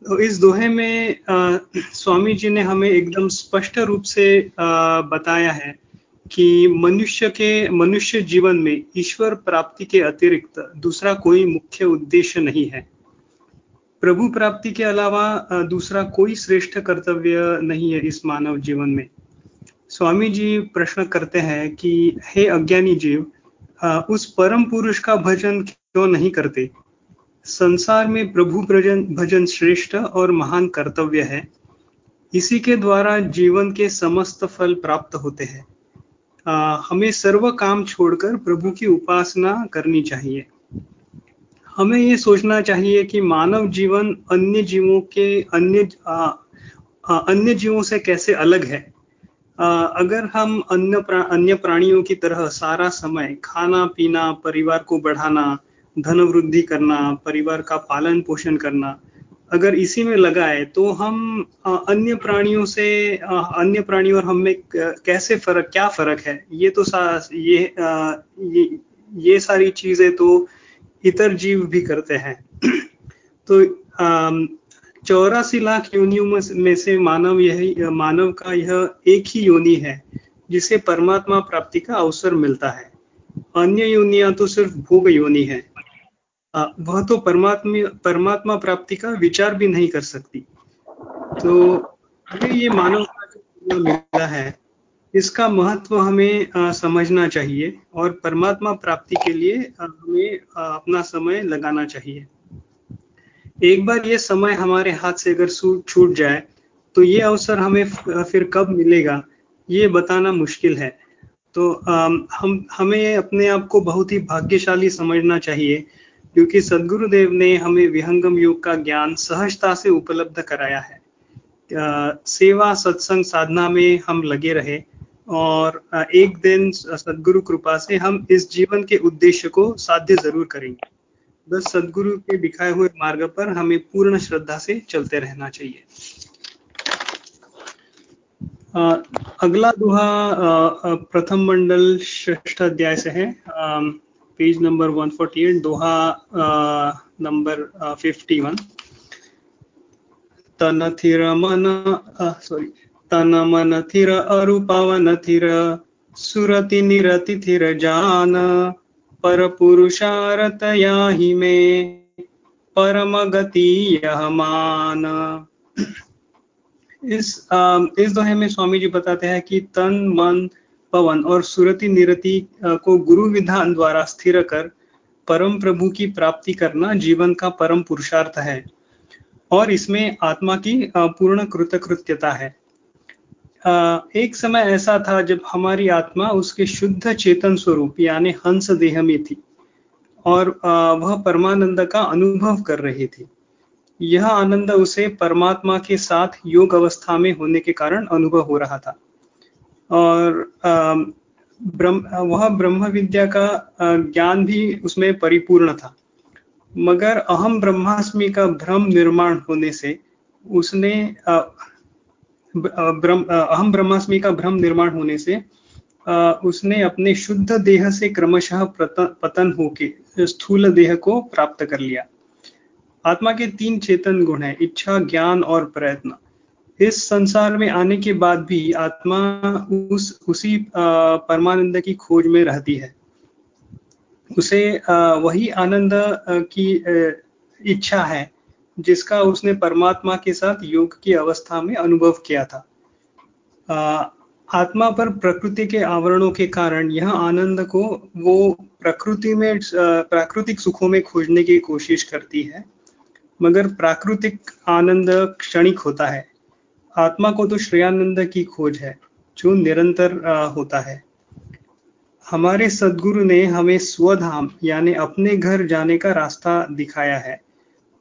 तो इस दोहे में आ, स्वामी जी ने हमें एकदम स्पष्ट रूप से आ, बताया है कि मनुष्य के, मनुष्य जीवन में ईश्वर प्राप्ति के अतिरिक्त दूसरा कोई मुख्य उद्देश्य नहीं है। प्रभु प्राप्ति के अलावा दूसरा कोई श्रेष्ठ कर्तव्य नहीं है इस मानव जीवन में। स्वामी जी प्रश्न करते हैं कि, हे अज्ञानी जीव उस परम पुरुष का भजन क्यों नहीं करते? संसार में प्रभु भजन भजन श्रेष्ठ और महान कर्तव्य है। इसी के द्वारा जीवन के समस्त फल प्राप्त होते हैं। हमें सर्व काम छोड़कर प्रभु की उपासना करनी चाहिए। हमें ये सोचना चाहिए कि मानव जीवन अन्य जीवों के अन्य आ, आ, अन्य जीवों से कैसे अलग है। आ, अगर हम अन्य प्रा, अन्य प्राणियों की तरह सारा समय खाना पीना परिवार को बढ़ाना धन वृद्धि करना परिवार का पालन पोषण करना अगर इसी में लगाए तो हम अन्य प्राणियों से अन्य प्राणियों और हम में कैसे फ़र्क क्या फ़र्क है? ये तो सा, ये ये ये सारी चीज़ें तो इतर जीव भी करते हैं। तो चौरासी लाख योनियों में से मानव यही मानव का यह एक ही योनि है जिसे परमात्मा प्राप्ति का अवसर मिलता है। अन्य योनिया तो सिर्फ़ भोग योनि है। वह तो परमात्मा परमात्मा प्राप्ति का विचार भी नहीं कर सकती। तो हमें ये मानव मिला है इसका महत्व हमें आ, समझना चाहिए और परमात्मा प्राप्ति के लिए हमें आ, अपना समय लगाना चाहिए। एक बार ये समय हमारे हाथ से अगर छूट जाए तो ये अवसर हमें फिर कब मिलेगा ये बताना मुश्किल है। तो आ, हम हमें अपने आप को बहुत ही भाग्यशाली समझना चाहिए क्योंकि सदगुरुदेव ने हमें विहंगम योग का ज्ञान सहजता से उपलब्ध कराया है। सेवा, सत्संग, साधना में हम लगे रहे और एक दिन सदगुरु कृपा से हम इस जीवन के उद्देश्य को साध्य ज़रूर करेंगे। बस सदगुरु के दिखाए हुए मार्ग पर हमें पूर्ण श्रद्धा से चलते रहना चाहिए। अगला दुहा प्रथम मंडल, श्रेष्ठ अध्याय से है। पेज नंबर 148 दोहा नंबर 51 तन थिर मन सॉरी तन मन थिर अरु पवन थिर सुरति निरति थिर जान पर पुरुषारत याही में परम गति यह मान। इस आ, इस दोहे में स्वामी जी बताते हैं कि तन मन पवन और सुरति निरति को गुरु विधान द्वारा स्थिर कर परम प्रभु की प्राप्ति करना जीवन का परम पुरुषार्थ है। और इसमें आत्मा की पूर्ण कृतकृत्यता है। एक समय ऐसा था जब हमारी आत्मा उसके शुद्ध चेतन स्वरूप, यानी हंस देह में थी और वह परमानंद का अनुभव कर रही थी। यह आनंद उसे परमात्मा के साथ योग अवस्था में होने के कारण अनुभव हो रहा था। और ब्रह्म, वह ब्रह्म विद्या का ज्ञान भी उसमें परिपूर्ण था। मगर अहम ब्रह्मास्मि का भ्रम निर्माण होने से उसने अहम ब्रह्मास्मि का भ्रम निर्माण होने से उसने अपने शुद्ध देह से क्रमशः पतन होके स्थूल देह को प्राप्त कर लिया। आत्मा के तीन चेतन गुण हैं, इच्छा, ज्ञान और प्रयत्न। इस संसार में आने के बाद भी आत्मा उस, उसी परमानंद की खोज में रहती है। उसे वही आनंद की इच्छा है, जिसका उसने परमात्मा के साथ योग की अवस्था में अनुभव किया था। आत्मा पर प्रकृति के आवरणों के कारण यह आनंद को वो प्रकृति में प्राकृतिक सुखों में खोजने की कोशिश करती है, मगर प्राकृतिक आनंद क्षणिक होता है। आत्मा को तो श्रेयानंद की खोज है जो निरंतर होता है। हमारे सदगुरु ने हमें स्वधाम यानी अपने घर जाने का रास्ता दिखाया है।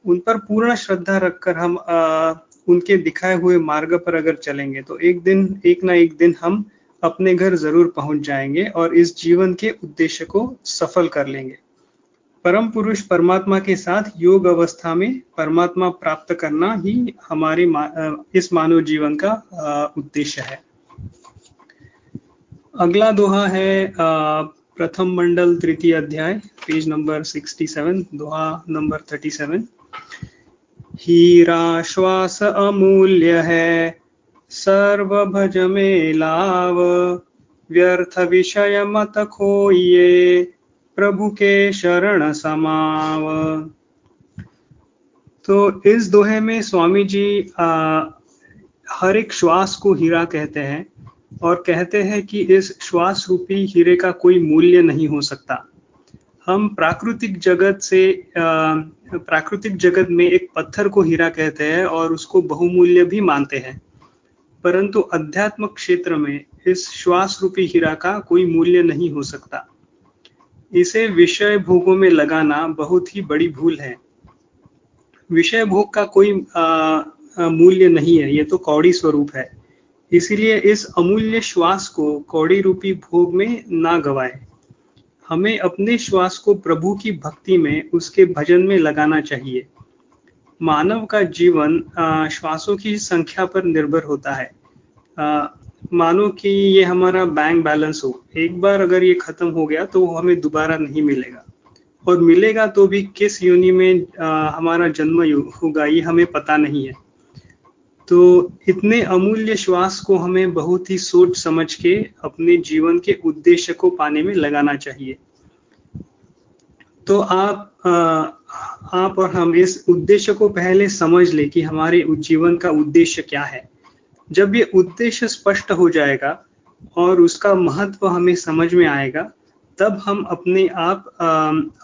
उन पर पूर्ण श्रद्धा रखकर हम आ, उनके दिखाए हुए मार्ग पर अगर चलेंगे तो एक दिन एक ना एक दिन हम अपने घर ज़रूर पहुँच जाएँगे और इस जीवन के उद्देश्य को सफल कर लेंगे। परम पुरुष परमात्मा के साथ योग अवस्था में परमात्मा प्राप्त करना ही हमारे इस मानव जीवन का उद्देश्य है। अगला दोहा है प्रथम मंडल तृतीय अध्याय, पेज नंबर 67 दोहा नंबर 37 हीरा श्वास अमूल्य है सर्व भज में लाव, व्यर्थ विषय मत खोइए प्रभु के शरण समाव। तो इस दोहे में स्वामी जी आ, हर एक श्वास को हीरा कहते हैं और कहते हैं कि इस श्वास रूपी हीरे का कोई मूल्य नहीं हो सकता। हम प्राकृतिक जगत से प्राकृतिक जगत में एक पत्थर को हीरा कहते हैं और उसको बहुमूल्य भी मानते हैं। परंतु अध्यात्म क्षेत्र में इस श्वास रूपी हीरा का कोई मूल्य नहीं हो सकता। इसे विषय भोगों में लगाना बहुत ही बड़ी भूल है। विषय भोग का कोई मूल्य नहीं है, ये तो कौड़ी स्वरूप है। इसीलिए इस अमूल्य श्वास को कौड़ी रूपी भोग में ना गवाए। हमें अपने श्वास को प्रभु की भक्ति में, उसके भजन में लगाना चाहिए। मानव का जीवन श्वासों की संख्या पर निर्भर होता है। मानो कि ये हमारा बैंक बैलेंस हो। एक बार अगर ये खत्म हो गया तो हमें दोबारा नहीं मिलेगा। और मिलेगा तो भी किस योनि में आ, हमारा जन्म होगा ये हमें पता नहीं है। तो इतने अमूल्य श्वास को हमें बहुत ही सोच समझ के अपने जीवन के उद्देश्य को पाने में लगाना चाहिए। तो आप आ, आप और हम इस उद्देश्य को पहले समझ ले कि हमारे जीवन का उद्देश्य क्या है। जब ये उद्देश्य स्पष्ट हो जाएगा और उसका महत्व हमें समझ में आएगा, तब हम अपने आप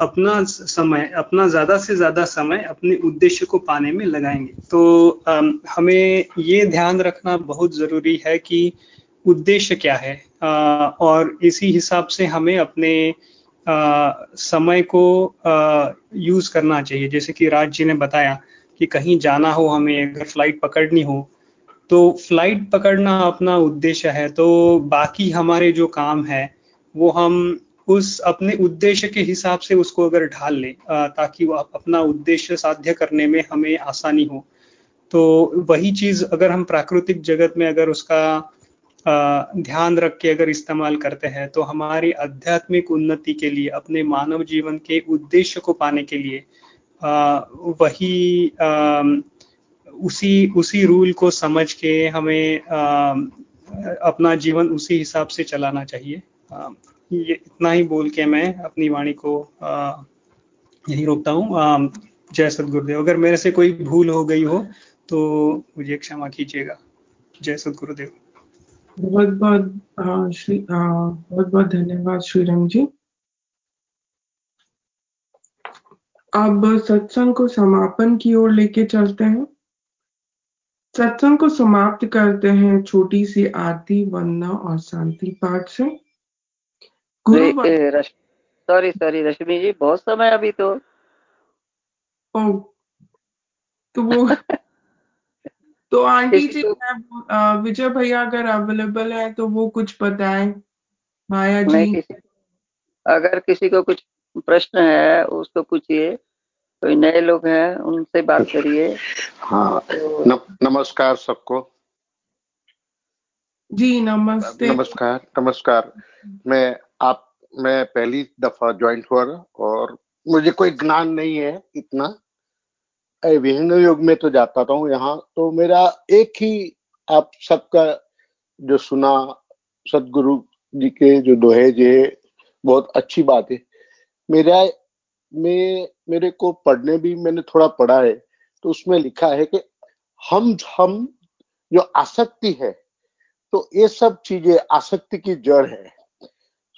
अपना समय, अपना ज़्यादा से ज़्यादा समय अपने उद्देश्य को पाने में लगाएँगे। तो हमें ये ध्यान रखना बहुत ज़रूरी है कि उद्देश्य क्या है और इसी हिसाब से हमें अपने समय को यूज़ करना चाहिए। जैसे कि राज जी ने बताया कि कहीं जाना हो हमें, अगर फ़्लाइट पकड़नी हो तो फ़्लाइट पकड़ना अपना उद्देश्य है तो बाकी हमारे जो काम है, वो हम उस अपने उद्देश्य के हिसाब से उसको अगर ढाल ले ताकि वो अपना उद्देश्य साध्य करने में हमें आसानी हो। तो वही चीज़ अगर हम प्राकृतिक जगत में अगर उसका ध्यान रख के अगर इस्तेमाल करते हैं तो हमारी आध्यात्मिक उन्नति के लिए, अपने मानव जीवन के उद्देश्य को पाने के लिए वही उसी उसी रूल को समझ के हमें अपना जीवन उसी हिसाब से चलाना चाहिए। ये इतना ही बोल के मैं अपनी वाणी को यही रोकता हूँ। जय सदगुरुदेव। अगर मेरे से कोई भूल हो गई हो तो मुझे क्षमा कीजिएगा। जय सदगुरुदेव।
बहुत बहुत श्री बहुत बहुत धन्यवाद श्रीराम जी। अब सत्संग को समापन की ओर लेके चलते हैं। सत्संग को समाप्त करते हैं छोटी सी आरती वंदना और शांति पाठ से।
सॉरी सॉरी रश्मि जी बहुत समय अभी तो।
ओ तो वो तो आंटी जी विजय भैया अगर अवेलेबल है तो वो कुछ बताएँ। माया जी।
किसी, अगर किसी को कुछ प्रश्न है उसको पूछिए। कोई नए लोग हैं उनसे बात करिए।
हाँ तो... नमस्कार सबको।
जी नमस्ते।
नमस्कार नमस्कार। मैं आप मैं पहली दफ़ा ज्वाइंट हुआ और मुझे कोई ज्ञान नहीं है इतना। विभिन्न युग में तो जाता था हूँ यहाँ तो मेरा एक ही आप सबका जो सुना सदगुरु जी के जो दोहे जे बहुत अच्छी बात है। मेरा में मेरे को पढ़ने भी मैंने थोड़ा पढ़ा है तो उसमें लिखा है कि हम हम जो आसक्ति है तो ये सब चीज़ें आसक्ति की जड़ है।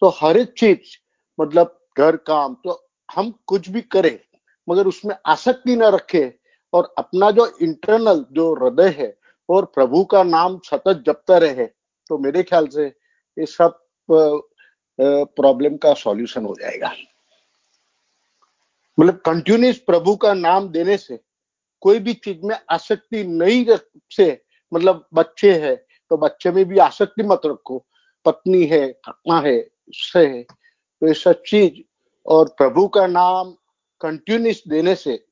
तो हर एक चीज़ मतलब घर, काम तो हम कुछ भी करें, मगर उसमें आसक्ति ना रखे, और अपना जो इंटरनल जो हृदय है, और प्रभु का नाम सतत जपता रहे तो मेरे ख्याल से ये सब प्रॉब्लम का सॉल्यूशन हो जाएगा। मतलब कंटिन्यूस प्रभु का नाम देने से कोई भी चीज़ में आसक्ति नहीं रख से मतलब बच्चे है तो बच्चे में भी आसक्ति मत रखो। पत्नी है आत्मा है उससे है। तो ये सब चीज़ और प्रभु का नाम कंटिन्यूस देने से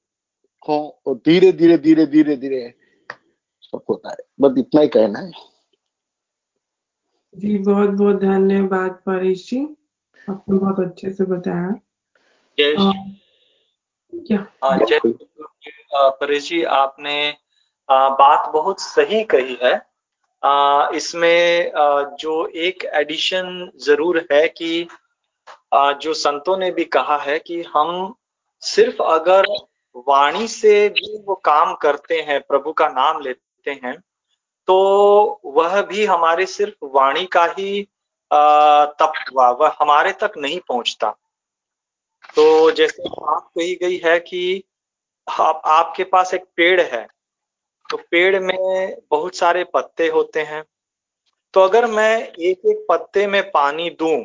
हो और धीरे धीरे धीरे धीरे धीरे सब होता है। बस इतना ही कहना है।
जी बहुत बहुत धन्यवाद परेश जी। आपने बहुत अच्छे से बताया।
जय परेश जी आपने बात बहुत सही कही है। इसमें जो एक एडिशन ज़रूर है कि जो संतों ने भी कहा है कि हम सिर्फ़ अगर वाणी से भी वो काम करते हैं प्रभु का नाम लेते हैं तो वह भी हमारे सिर्फ़ वाणी का ही तप हुआ वह हमारे तक नहीं पहुँचता। तो जैसे बात कही गई है कि आप, आपके पास एक पेड़ है तो पेड़ में बहुत सारे पत्ते होते हैं। तो अगर मैं एक एक पत्ते में पानी दूँ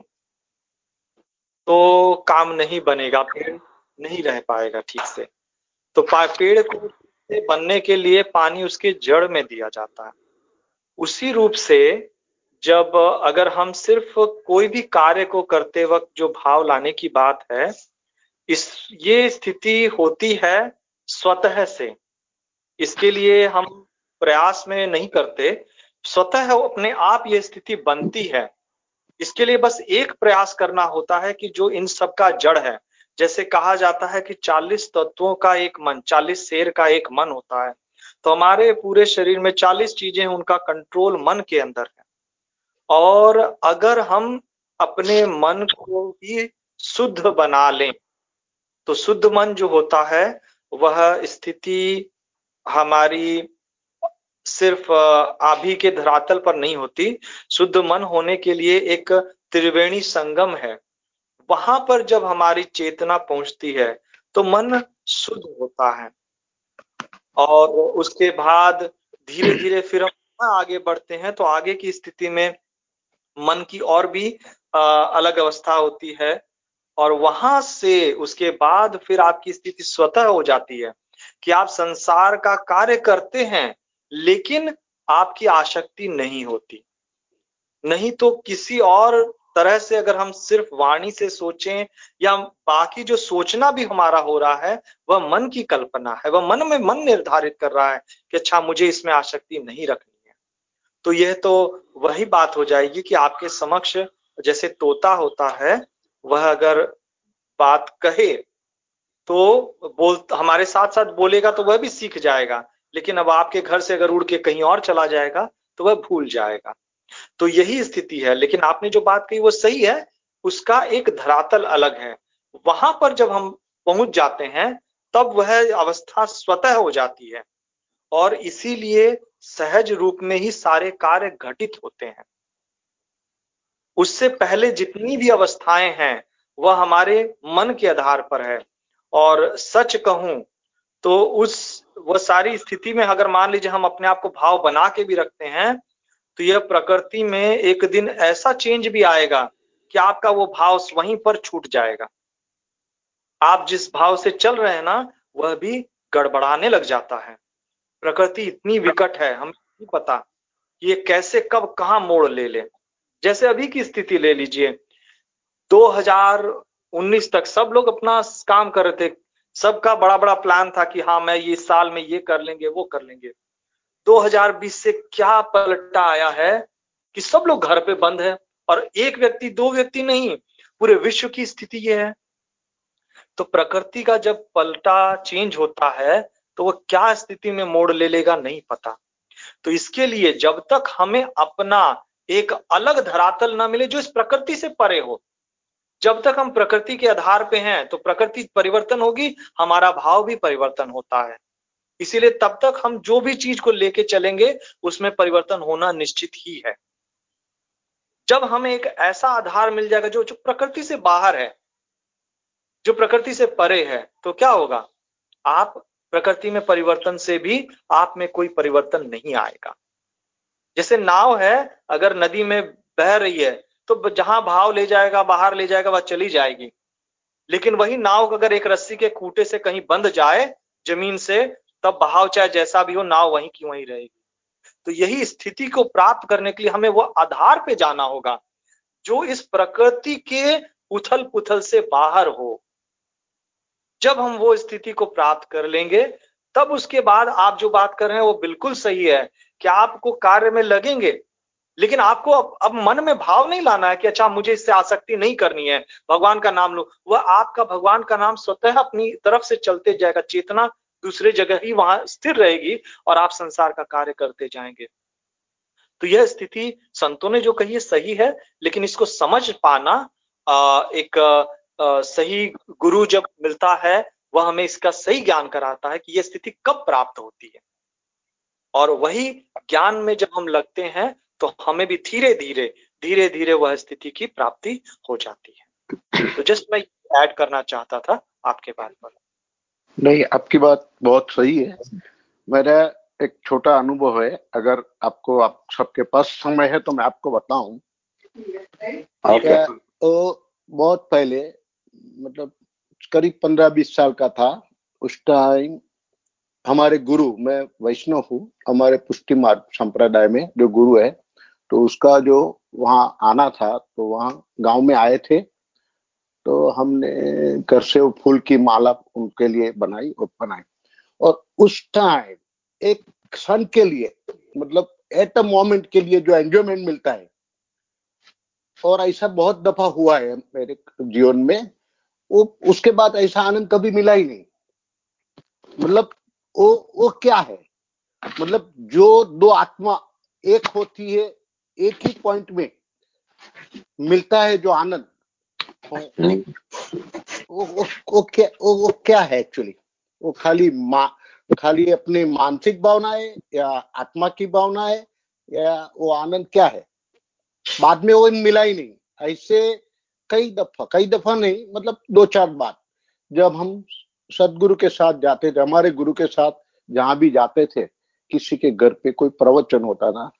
तो काम नहीं बनेगा, पेड़ नहीं रह पाएगा ठीक से। तो पेड़ को बनने के लिए पानी उसके जड़ में दिया जाता है। उसी रूप से जब अगर हम सिर्फ़ कोई भी कार्य को करते वक्त जो भाव लाने की बात है इस, ये स्थिति होती है स्वतः से। इसके लिए हम प्रयास में नहीं करते। स्वतः अपने आप ये स्थिति बनती है। इसके लिए बस एक प्रयास करना होता है कि जो इन सब का जड़ है, जैसे कहा जाता है कि 40 तत्वों का एक मन 40 शेर का एक मन होता है। तो हमारे पूरे शरीर में 40 चीज़ें उनका कंट्रोल मन के अंदर है। और अगर हम अपने मन को ही शुद्ध बना लें तो शुद्ध मन जो होता है, वह स्थिति हमारी सिर्फ़ आभि के धरातल पर नहीं होती। शुद्ध मन होने के लिए एक त्रिवेणी संगम है। वहाँ पर जब हमारी चेतना पहुँचती है तो मन शुद्ध होता है। और उसके बाद धीरे धीरे फिर हम आगे बढ़ते हैं तो आगे की स्थिति में मन की और भी अलग अवस्था होती है। और वहाँ से उसके बाद फिर आपकी स्थिति स्वतः हो जाती है कि आप संसार का कार्य करते हैं, लेकिन आपकी आसक्ति नहीं होती। नहीं तो किसी और तरह से अगर हम सिर्फ़ वाणी से सोचें या बाकी जो सोचना भी हमारा हो रहा है, वह मन की कल्पना है, वह मन में मन निर्धारित कर रहा है कि अच्छा मुझे इसमें आसक्ति नहीं रखनी है। तो यह तो वही बात हो जाएगी कि आपके समक्ष जैसे तोता होता है वह अगर बात कहे तो बोल, हमारे साथ साथ बोलेगा तो वह भी सीख जाएगा। लेकिन अब आपके घर से अगर उड़ के कहीं और चला जाएगा तो वह भूल जाएगा। तो यही स्थिति है। लेकिन आपने जो बात कही वो सही है। उसका एक धरातल अलग है। वहाँ पर जब हम पहुँच जाते हैं, तब वह अवस्था स्वतः हो जाती है। और इसीलिए सहज रूप में ही सारे कार्य घटित होते हैं। उससे पहले जितनी भी अवस्थाएँ हैं, वह हमारे मन के आधार पर है। और सच कहूँ तो उस वह सारी स्थिति में अगर मान लीजिए हम अपने आप को भाव बना के भी रखते हैं तो यह प्रकृति में एक दिन ऐसा चेंज भी आएगा कि आपका वो भाव वहीं पर छूट जाएगा। आप जिस भाव से चल रहे हैं ना, वह भी गड़बड़ाने लग जाता है। प्रकृति इतनी विकट है, हमें नहीं पता ये कैसे, कब, कहा मोड़ ले ले। जैसे अभी की स्थिति ले लीजिए 2019 तक सब लोग अपना काम कर रहे थे। सबका बड़ा बड़ा प्लान था कि हाँ मैं ये साल में ये कर लेंगे, वो कर लेंगे। 2020 से क्या पलटा आया है कि सब लोग घर पे बंद है और एक व्यक्ति, दो व्यक्ति नहीं, पूरे विश्व की स्थिति ये है। तो प्रकृति का जब पलटा चेंज होता है तो वो क्या स्थिति में मोड़ ले लेगा नहीं पता। तो इसके लिए जब तक हमें अपना एक अलग धरातल ना मिले जो इस प्रकृति से परे हो। जब तक हम प्रकृति के आधार पे हैं तो प्रकृति परिवर्तन होगी, हमारा भाव भी परिवर्तन होता है। इसीलिए तब तक हम जो भी चीज़ को लेके चलेंगे, उसमें परिवर्तन होना निश्चित ही है। जब हमें एक ऐसा आधार मिल जाएगा जो जो प्रकृति से बाहर है, जो प्रकृति से परे है तो क्या होगा? आप प्रकृति में परिवर्तन से भी आप में कोई परिवर्तन नहीं आएगा। जैसे नाव है, अगर नदी में बह रही है तो जहाँ भाव ले जाएगा, बाहर ले जाएगा, वह चली जाएगी। लेकिन वही नाव अगर एक रस्सी के खूटे से कहीं बंद जाए, ज़मीन से, तब बहाव चाहे जैसा भी हो, नाव वहीं की वहीं रहेगी। तो यही स्थिति को प्राप्त करने के लिए हमें वो आधार पे जाना होगा, जो इस प्रकृति के उथल पुथल से बाहर हो। जब हम वो स्थिति को प्राप्त कर लेंगे, तब उसके बाद आप जो बात कर रहे हैं, वो बिल्कुल सही है कि आपको कार्य में लगेंगे? लेकिन आपको अब, अब मन में भाव नहीं लाना है कि अच्छा मुझे इससे आसक्ति नहीं करनी है भगवान का नाम लो। वह आपका भगवान का नाम स्वतः अपनी तरफ़ से चलते जाएगा। चेतना दूसरे जगह ही वहाँ स्थिर रहेगी और आप संसार का कार्य करते जाएँगे। तो यह स्थिति संतों ने जो कही है सही है लेकिन इसको समझ पाना एक सही गुरु जब मिलता है वह हमें इसका सही ज्ञान कराता है कि यह स्थिति कब प्राप्त होती है। और वही ज्ञान में जब हम लगते हैं तो हमें भी धीरे धीरे धीरे धीरे वह स्थिति की प्राप्ति हो जाती है। तो जस्ट मैं ऐड करना चाहता था आपके बात पर
नहीं आपकी बात बहुत सही है। मेरा एक छोटा अनुभव है। अगर आपको आप सबके पास समय है तो मैं आपको बताऊँ। तो बहुत पहले मतलब करीब पंद्रह बीस साल का था उस टाइम हमारे गुरु, मैं वैष्णव हूँ, हमारे पुष्टि मार्ग संप्रदाय में जो गुरु है तो उसका जो वहाँ आना था तो वहाँ गाँव में आए थे तो हमने घर से वो फूल की माला उनके लिए बनाई और बनाई। और उस टाइम एक क्षण के लिए मतलब एट अ मोमेंट के लिए जो एंजॉयमेंट मिलता है, और ऐसा बहुत दफ़ा हुआ है मेरे जीवन में, वो, उसके बाद ऐसा आनंद कभी मिला ही नहीं। मतलब वो वो क्या है? मतलब जो दो आत्मा एक होती है एक ही पॉइंट में मिलता है जो आनंद वो, वो, वो क्या वो, वो क्या है एक्चुअली वो खाली मा खाली अपनी मानसिक भावना है या आत्मा की भावना है या वो आनंद क्या है? बाद में वो मिला ही नहीं। ऐसे कई दफ़ा कई दफ़ा नहीं मतलब दो चार बार जब हम सदगुरु के साथ जाते थे हमारे गुरु के साथ जहाँ भी जाते थे किसी के घर पे कोई प्रवचन होता था।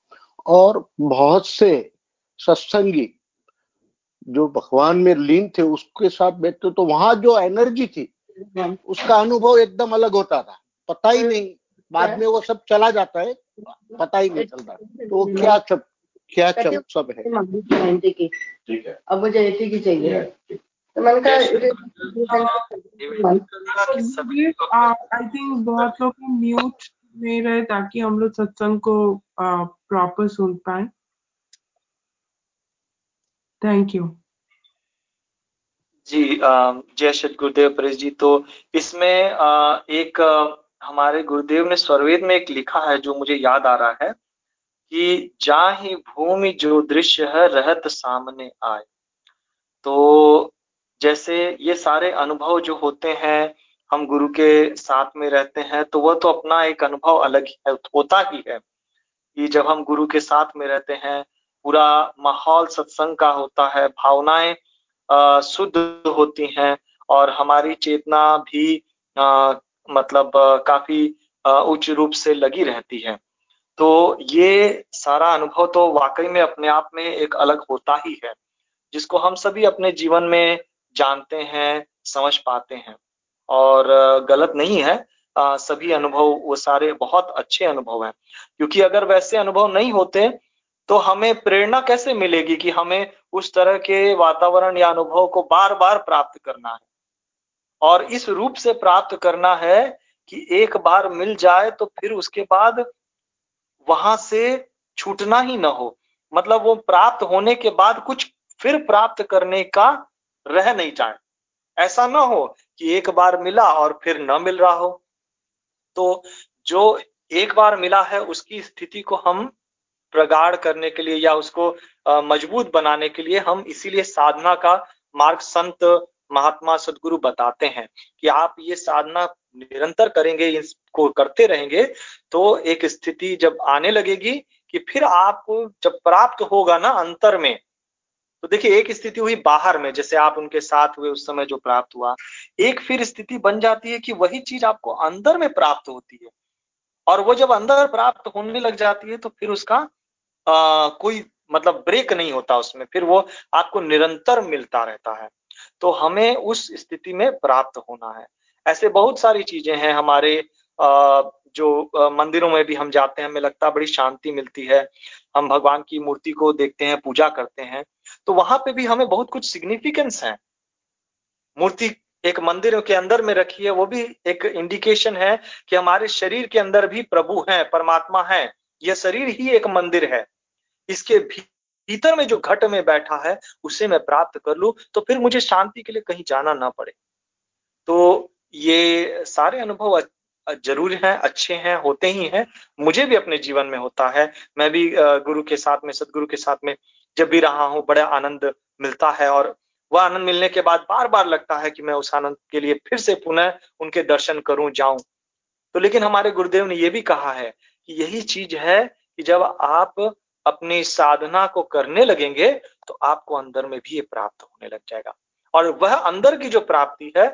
और बहुत से सत्संगी जो भगवान में लीन थे उसके साथ बैठते तो वहाँ जो एनर्जी थी उसका अनुभव एकदम अलग होता था। पता ही नहीं बाद में वो सब चला जाता है पता ही नहीं चलता। तो वो क्या सब क्या सब सब है?
ठीक है। अब मुझे की चाहिए। मैंने कहा
आई थिंक बहुत लोग म्यूट में रहे ताकि हम लोग सत्संग को प्रॉपर सुन पाए। थैंक यू
जी जय श्री गुरुदेव परेश जी तो इसमें एक हमारे गुरुदेव ने स्वरवेद में एक लिखा है जो मुझे याद आ रहा है कि जा ही भूमि जो दृश्य है रहत सामने आए। तो जैसे ये सारे अनुभव जो होते हैं हम गुरु के साथ में रहते हैं तो वह तो अपना एक अनुभव अलग है होता ही है कि जब हम गुरु के साथ में रहते हैं पूरा माहौल सत्संग का होता है भावनाएँ शुद्ध होती हैं और हमारी चेतना भी आ, मतलब आ, काफ़ी उच्च रूप से लगी रहती है। तो ये सारा अनुभव तो वाकई में अपने आप में एक अलग होता ही है जिसको हम सभी अपने जीवन में जानते हैं समझ पाते हैं। और गलत नहीं है। आ, सभी अनुभव वो सारे बहुत अच्छे अनुभव हैं। क्योंकि अगर वैसे अनुभव नहीं होते तो हमें प्रेरणा कैसे मिलेगी कि हमें उस तरह के वातावरण या अनुभव को बार बार प्राप्त करना है? और इस रूप से प्राप्त करना है कि एक बार मिल जाए तो फिर उसके बाद वहाँ से छूटना ही ना हो। मतलब वो प्राप्त होने के बाद कुछ फिर प्राप्त करने का रह नहीं जाए। ऐसा ना हो कि एक बार मिला और फिर न मिल रहा हो। तो जो एक बार मिला है, उसकी स्थिति को हम प्रगाढ़ करने के लिए या उसको मज़बूत बनाने के लिए हम इसीलिए साधना का मार्ग संत महात्मा सदगुरु बताते हैं कि आप ये साधना निरंतर करेंगे इसको करते रहेंगे तो एक स्थिति जब आने लगेगी कि फिर आपको जब प्राप्त होगा ना अंतर में तो देखिए एक स्थिति हुई बाहर में जैसे आप उनके साथ हुए उस समय जो प्राप्त हुआ। एक फिर स्थिति बन जाती है कि वही चीज़ आपको अंदर में प्राप्त होती है। और वो जब अंदर प्राप्त होने लग जाती है तो फिर उसका आ, कोई मतलब ब्रेक नहीं होता उसमें फिर वो आपको निरंतर मिलता रहता है। तो हमें उस स्थिति में प्राप्त होना है। ऐसे बहुत सारी चीज़ें हैं हमारे जो मंदिरों में भी हम जाते हैं हमें लगता है बड़ी शांति मिलती है। हम भगवान की मूर्ति को देखते हैं पूजा करते हैं। तो वहाँ पे भी हमें बहुत कुछ सिग्निफिकेंस है। मूर्ति एक मंदिर के अंदर में रखी है, वो भी एक इंडिकेशन है कि हमारे शरीर के अंदर भी प्रभु है, परमात्मा है। यह शरीर ही एक मंदिर है। इसके भीतर में जो घट में बैठा है, उसे मैं प्राप्त कर लू तो फिर मुझे शांति के लिए कहीं जाना ना पड़े। तो ये सारे अनुभव ज़रूर हैं, अच्छे हैं, होते ही हैं। मुझे भी अपने जीवन में होता है। मैं भी गुरु के साथ में, सदगुरु के साथ में जब भी रहा हूँ, बड़ा आनंद मिलता है और वह आनंद मिलने के बाद बार बार लगता है कि मैं उस आनंद के लिए फिर से पुनः उनके दर्शन करूँ, जाऊँ। तो लेकिन हमारे गुरुदेव ने यह भी कहा है कि यही चीज़ है कि जब आप अपनी साधना को करने लगेंगे तो आपको अंदर में भी ये प्राप्त होने लग जाएगा। और वह अंदर की जो प्राप्ति है,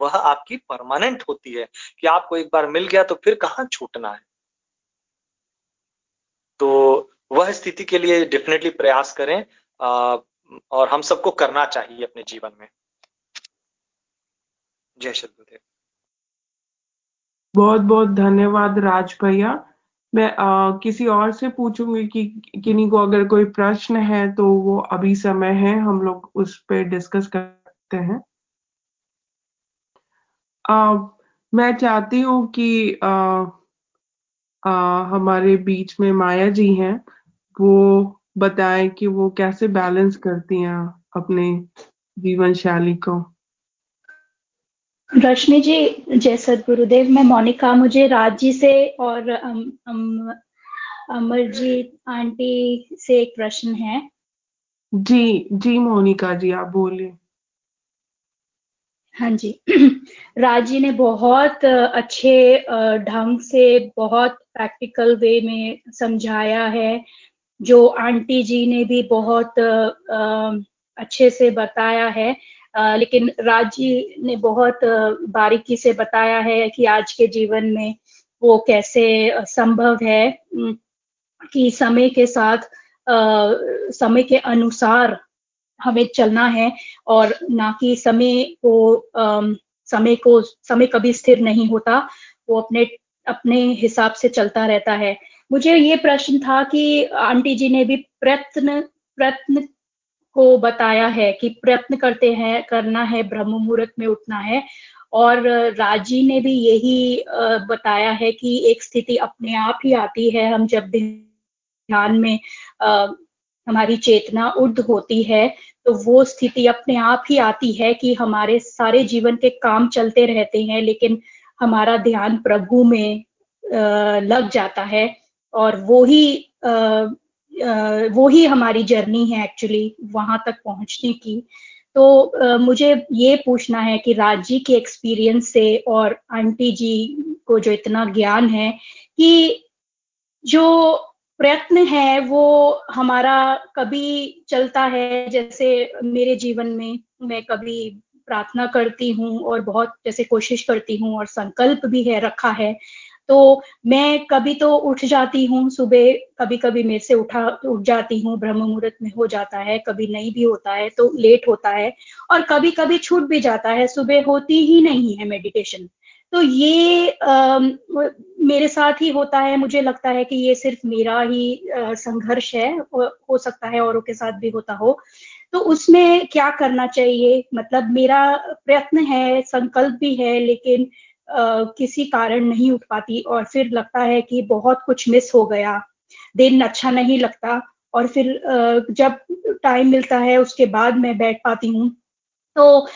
वह आपकी परमानेंट होती है कि आपको एक बार मिल गया तो फिर कहाँ छूटना है? तो वह स्थिति के लिए डेफिनेटली प्रयास करें और हम सबको करना चाहिए अपने जीवन में। जय सदगुरुदेव
बहुत बहुत धन्यवाद राज भैया। मैं आ, किसी और से पूछूँगी कि किन्हीं को अगर कोई प्रश्न है तो वो अभी समय है हम लोग उस पर डिस्कस करते हैं। आ, मैं चाहती हूँ कि आ, आ, हमारे बीच में माया जी हैं। वो बताएँ कि वो कैसे बैलेंस करती हैं अपने जीवन शैली को।
रश्मि जी जय सदगुरुदेव मैं मोनिका मुझे राज जी से और अम, अम, अमरजीत आंटी से एक प्रश्न है।
जी जी मोनिका जी आप बोलिए।
हाँ जी राज जी ने बहुत अच्छे ढंग से बहुत प्रैक्टिकल वे में समझाया है। जो आंटी जी ने भी बहुत अच्छे से बताया है लेकिन राज जी ने बहुत बारीकी से बताया है कि आज के जीवन में वो कैसे संभव है कि समय के साथ समय के अनुसार हमें चलना है और ना कि समय को समय को, समय कभी स्थिर नहीं होता, वो अपने अपने हिसाब से चलता रहता है। मुझे ये प्रश्न था कि आंटी जी ने भी प्रयत्न प्रयत्न को बताया है कि प्रयत्न करते हैं करना है ब्रह्म मुहूर्त में उठना है। और राज़ी ने भी यही बताया है कि एक स्थिति अपने आप ही आती है। हम जब ध्यान में आ, हमारी चेतना उर्द होती है तो वो स्थिति अपने आप ही आती है कि हमारे सारे जीवन के काम चलते रहते हैं लेकिन हमारा ध्यान प्रभु में लग जाता है। और वो ही आ, वो ही हमारी जर्नी है एक्चुअली वहाँ तक पहुँचने की। तो आ, मुझे ये पूछना है कि राज़ी के एक्सपीरियंस से और आंटी जी को जो इतना ज्ञान है कि जो प्रयत्न है वो हमारा कभी चलता है जैसे मेरे जीवन में मैं कभी प्रार्थना करती हूँ और बहुत जैसे कोशिश करती हूँ और संकल्प भी है रखा है तो मैं कभी तो उठ जाती हूँ सुबह कभी कभी मेरे से उठा उठ जाती हूँ ब्रह्म मुहूर्त में हो जाता है कभी नहीं भी होता है तो लेट होता है और कभी कभी छूट भी जाता है सुबह होती ही नहीं है मेडिटेशन तो ये आ, मेरे साथ ही होता है मुझे लगता है कि ये सिर्फ़ मेरा ही संघर्ष है हो, हो सकता है औरों के साथ भी होता हो। तो उसमें क्या करना चाहिए? मतलब मेरा प्रयत्न है संकल्प भी है लेकिन किसी कारण नहीं उठ पाती और फिर लगता है कि बहुत कुछ मिस हो गया। दिन अच्छा नहीं लगता और फिर जब टाइम मिलता है उसके बाद मैं बैठ पाती हूँ। तो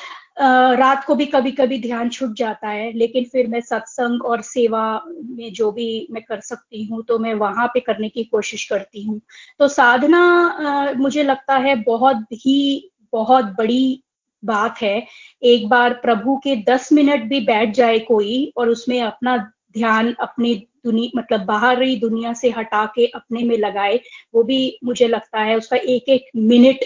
रात को भी कभी कभी ध्यान छूट जाता है, लेकिन फिर मैं सत्संग और सेवा में जो भी मैं कर सकती हूँ तो मैं वहाँ पे करने की कोशिश करती हूँ। तो साधना मुझे लगता है बहुत ही, बहुत बड़ी बात है, एक बार प्रभु के दस मिनट भी बैठ जाए कोई और उसमें अपना ध्यान अपनी दुनिया मतलब बाहरी दुनिया से हटा के अपने में लगाए, वो भी मुझे लगता है उसका एक एक मिनट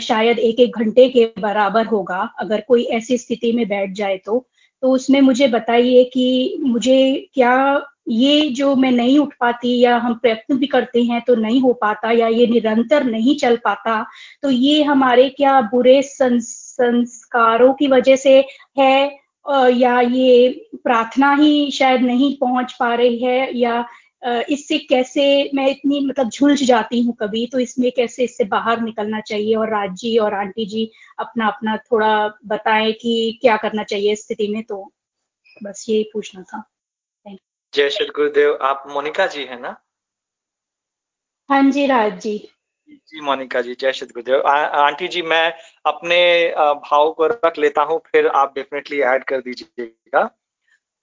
शायद एक एक घंटे के बराबर होगा, अगर कोई ऐसी स्थिति में बैठ जाए तो। तो उसमें मुझे बताइए कि मुझे क्या ये जो मैं नहीं उठ पाती या हम प्रयत्न भी करते हैं तो नहीं हो पाता या ये निरंतर नहीं चल पाता तो ये हमारे क्या बुरे संस्कारों की वजह से है या ये प्रार्थना ही शायद नहीं पहुँच पा रही है या इससे कैसे मैं इतनी मतलब झुलझ जाती हूँ कभी? तो इसमें कैसे इससे बाहर निकलना चाहिए? और राज जी और आंटी जी अपना अपना थोड़ा बताएँ कि क्या करना चाहिए स्थिति में तो बस यही पूछना था।
जय श्री गुरुदेव आप मोनिका जी है ना?
हाँ जी राज जी।
जी मोनिका जी, जय श्री गुरुदेव। आंटी जी, मैं अपने भाव को रख लेता हूँ, फिर आप डेफिनेटली ऐड कर दीजिएगा।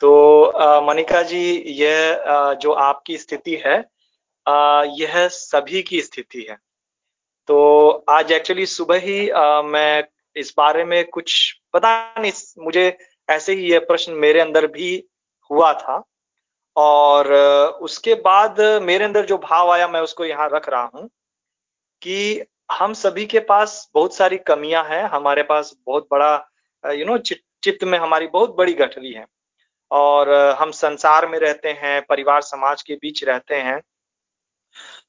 तो मनिका जी यह जो आपकी स्थिति है यह सभी की स्थिति है। तो आज एक्चुअली सुबह ही मैं इस बारे में कुछ, पता नहीं, मुझे ऐसे ही यह प्रश्न मेरे अंदर भी हुआ था। और, उसके बाद मेरे अंदर जो भाव आया, मैं उसको यहाँ रख रहा हूँ। कि हम सभी के पास बहुत सारी कमियाँ हैं, हमारे पास बहुत बड़ा यू नो चित्त में हमारी बहुत बड़ी गठरी है। और हम संसार में रहते हैं, परिवार समाज के बीच रहते हैं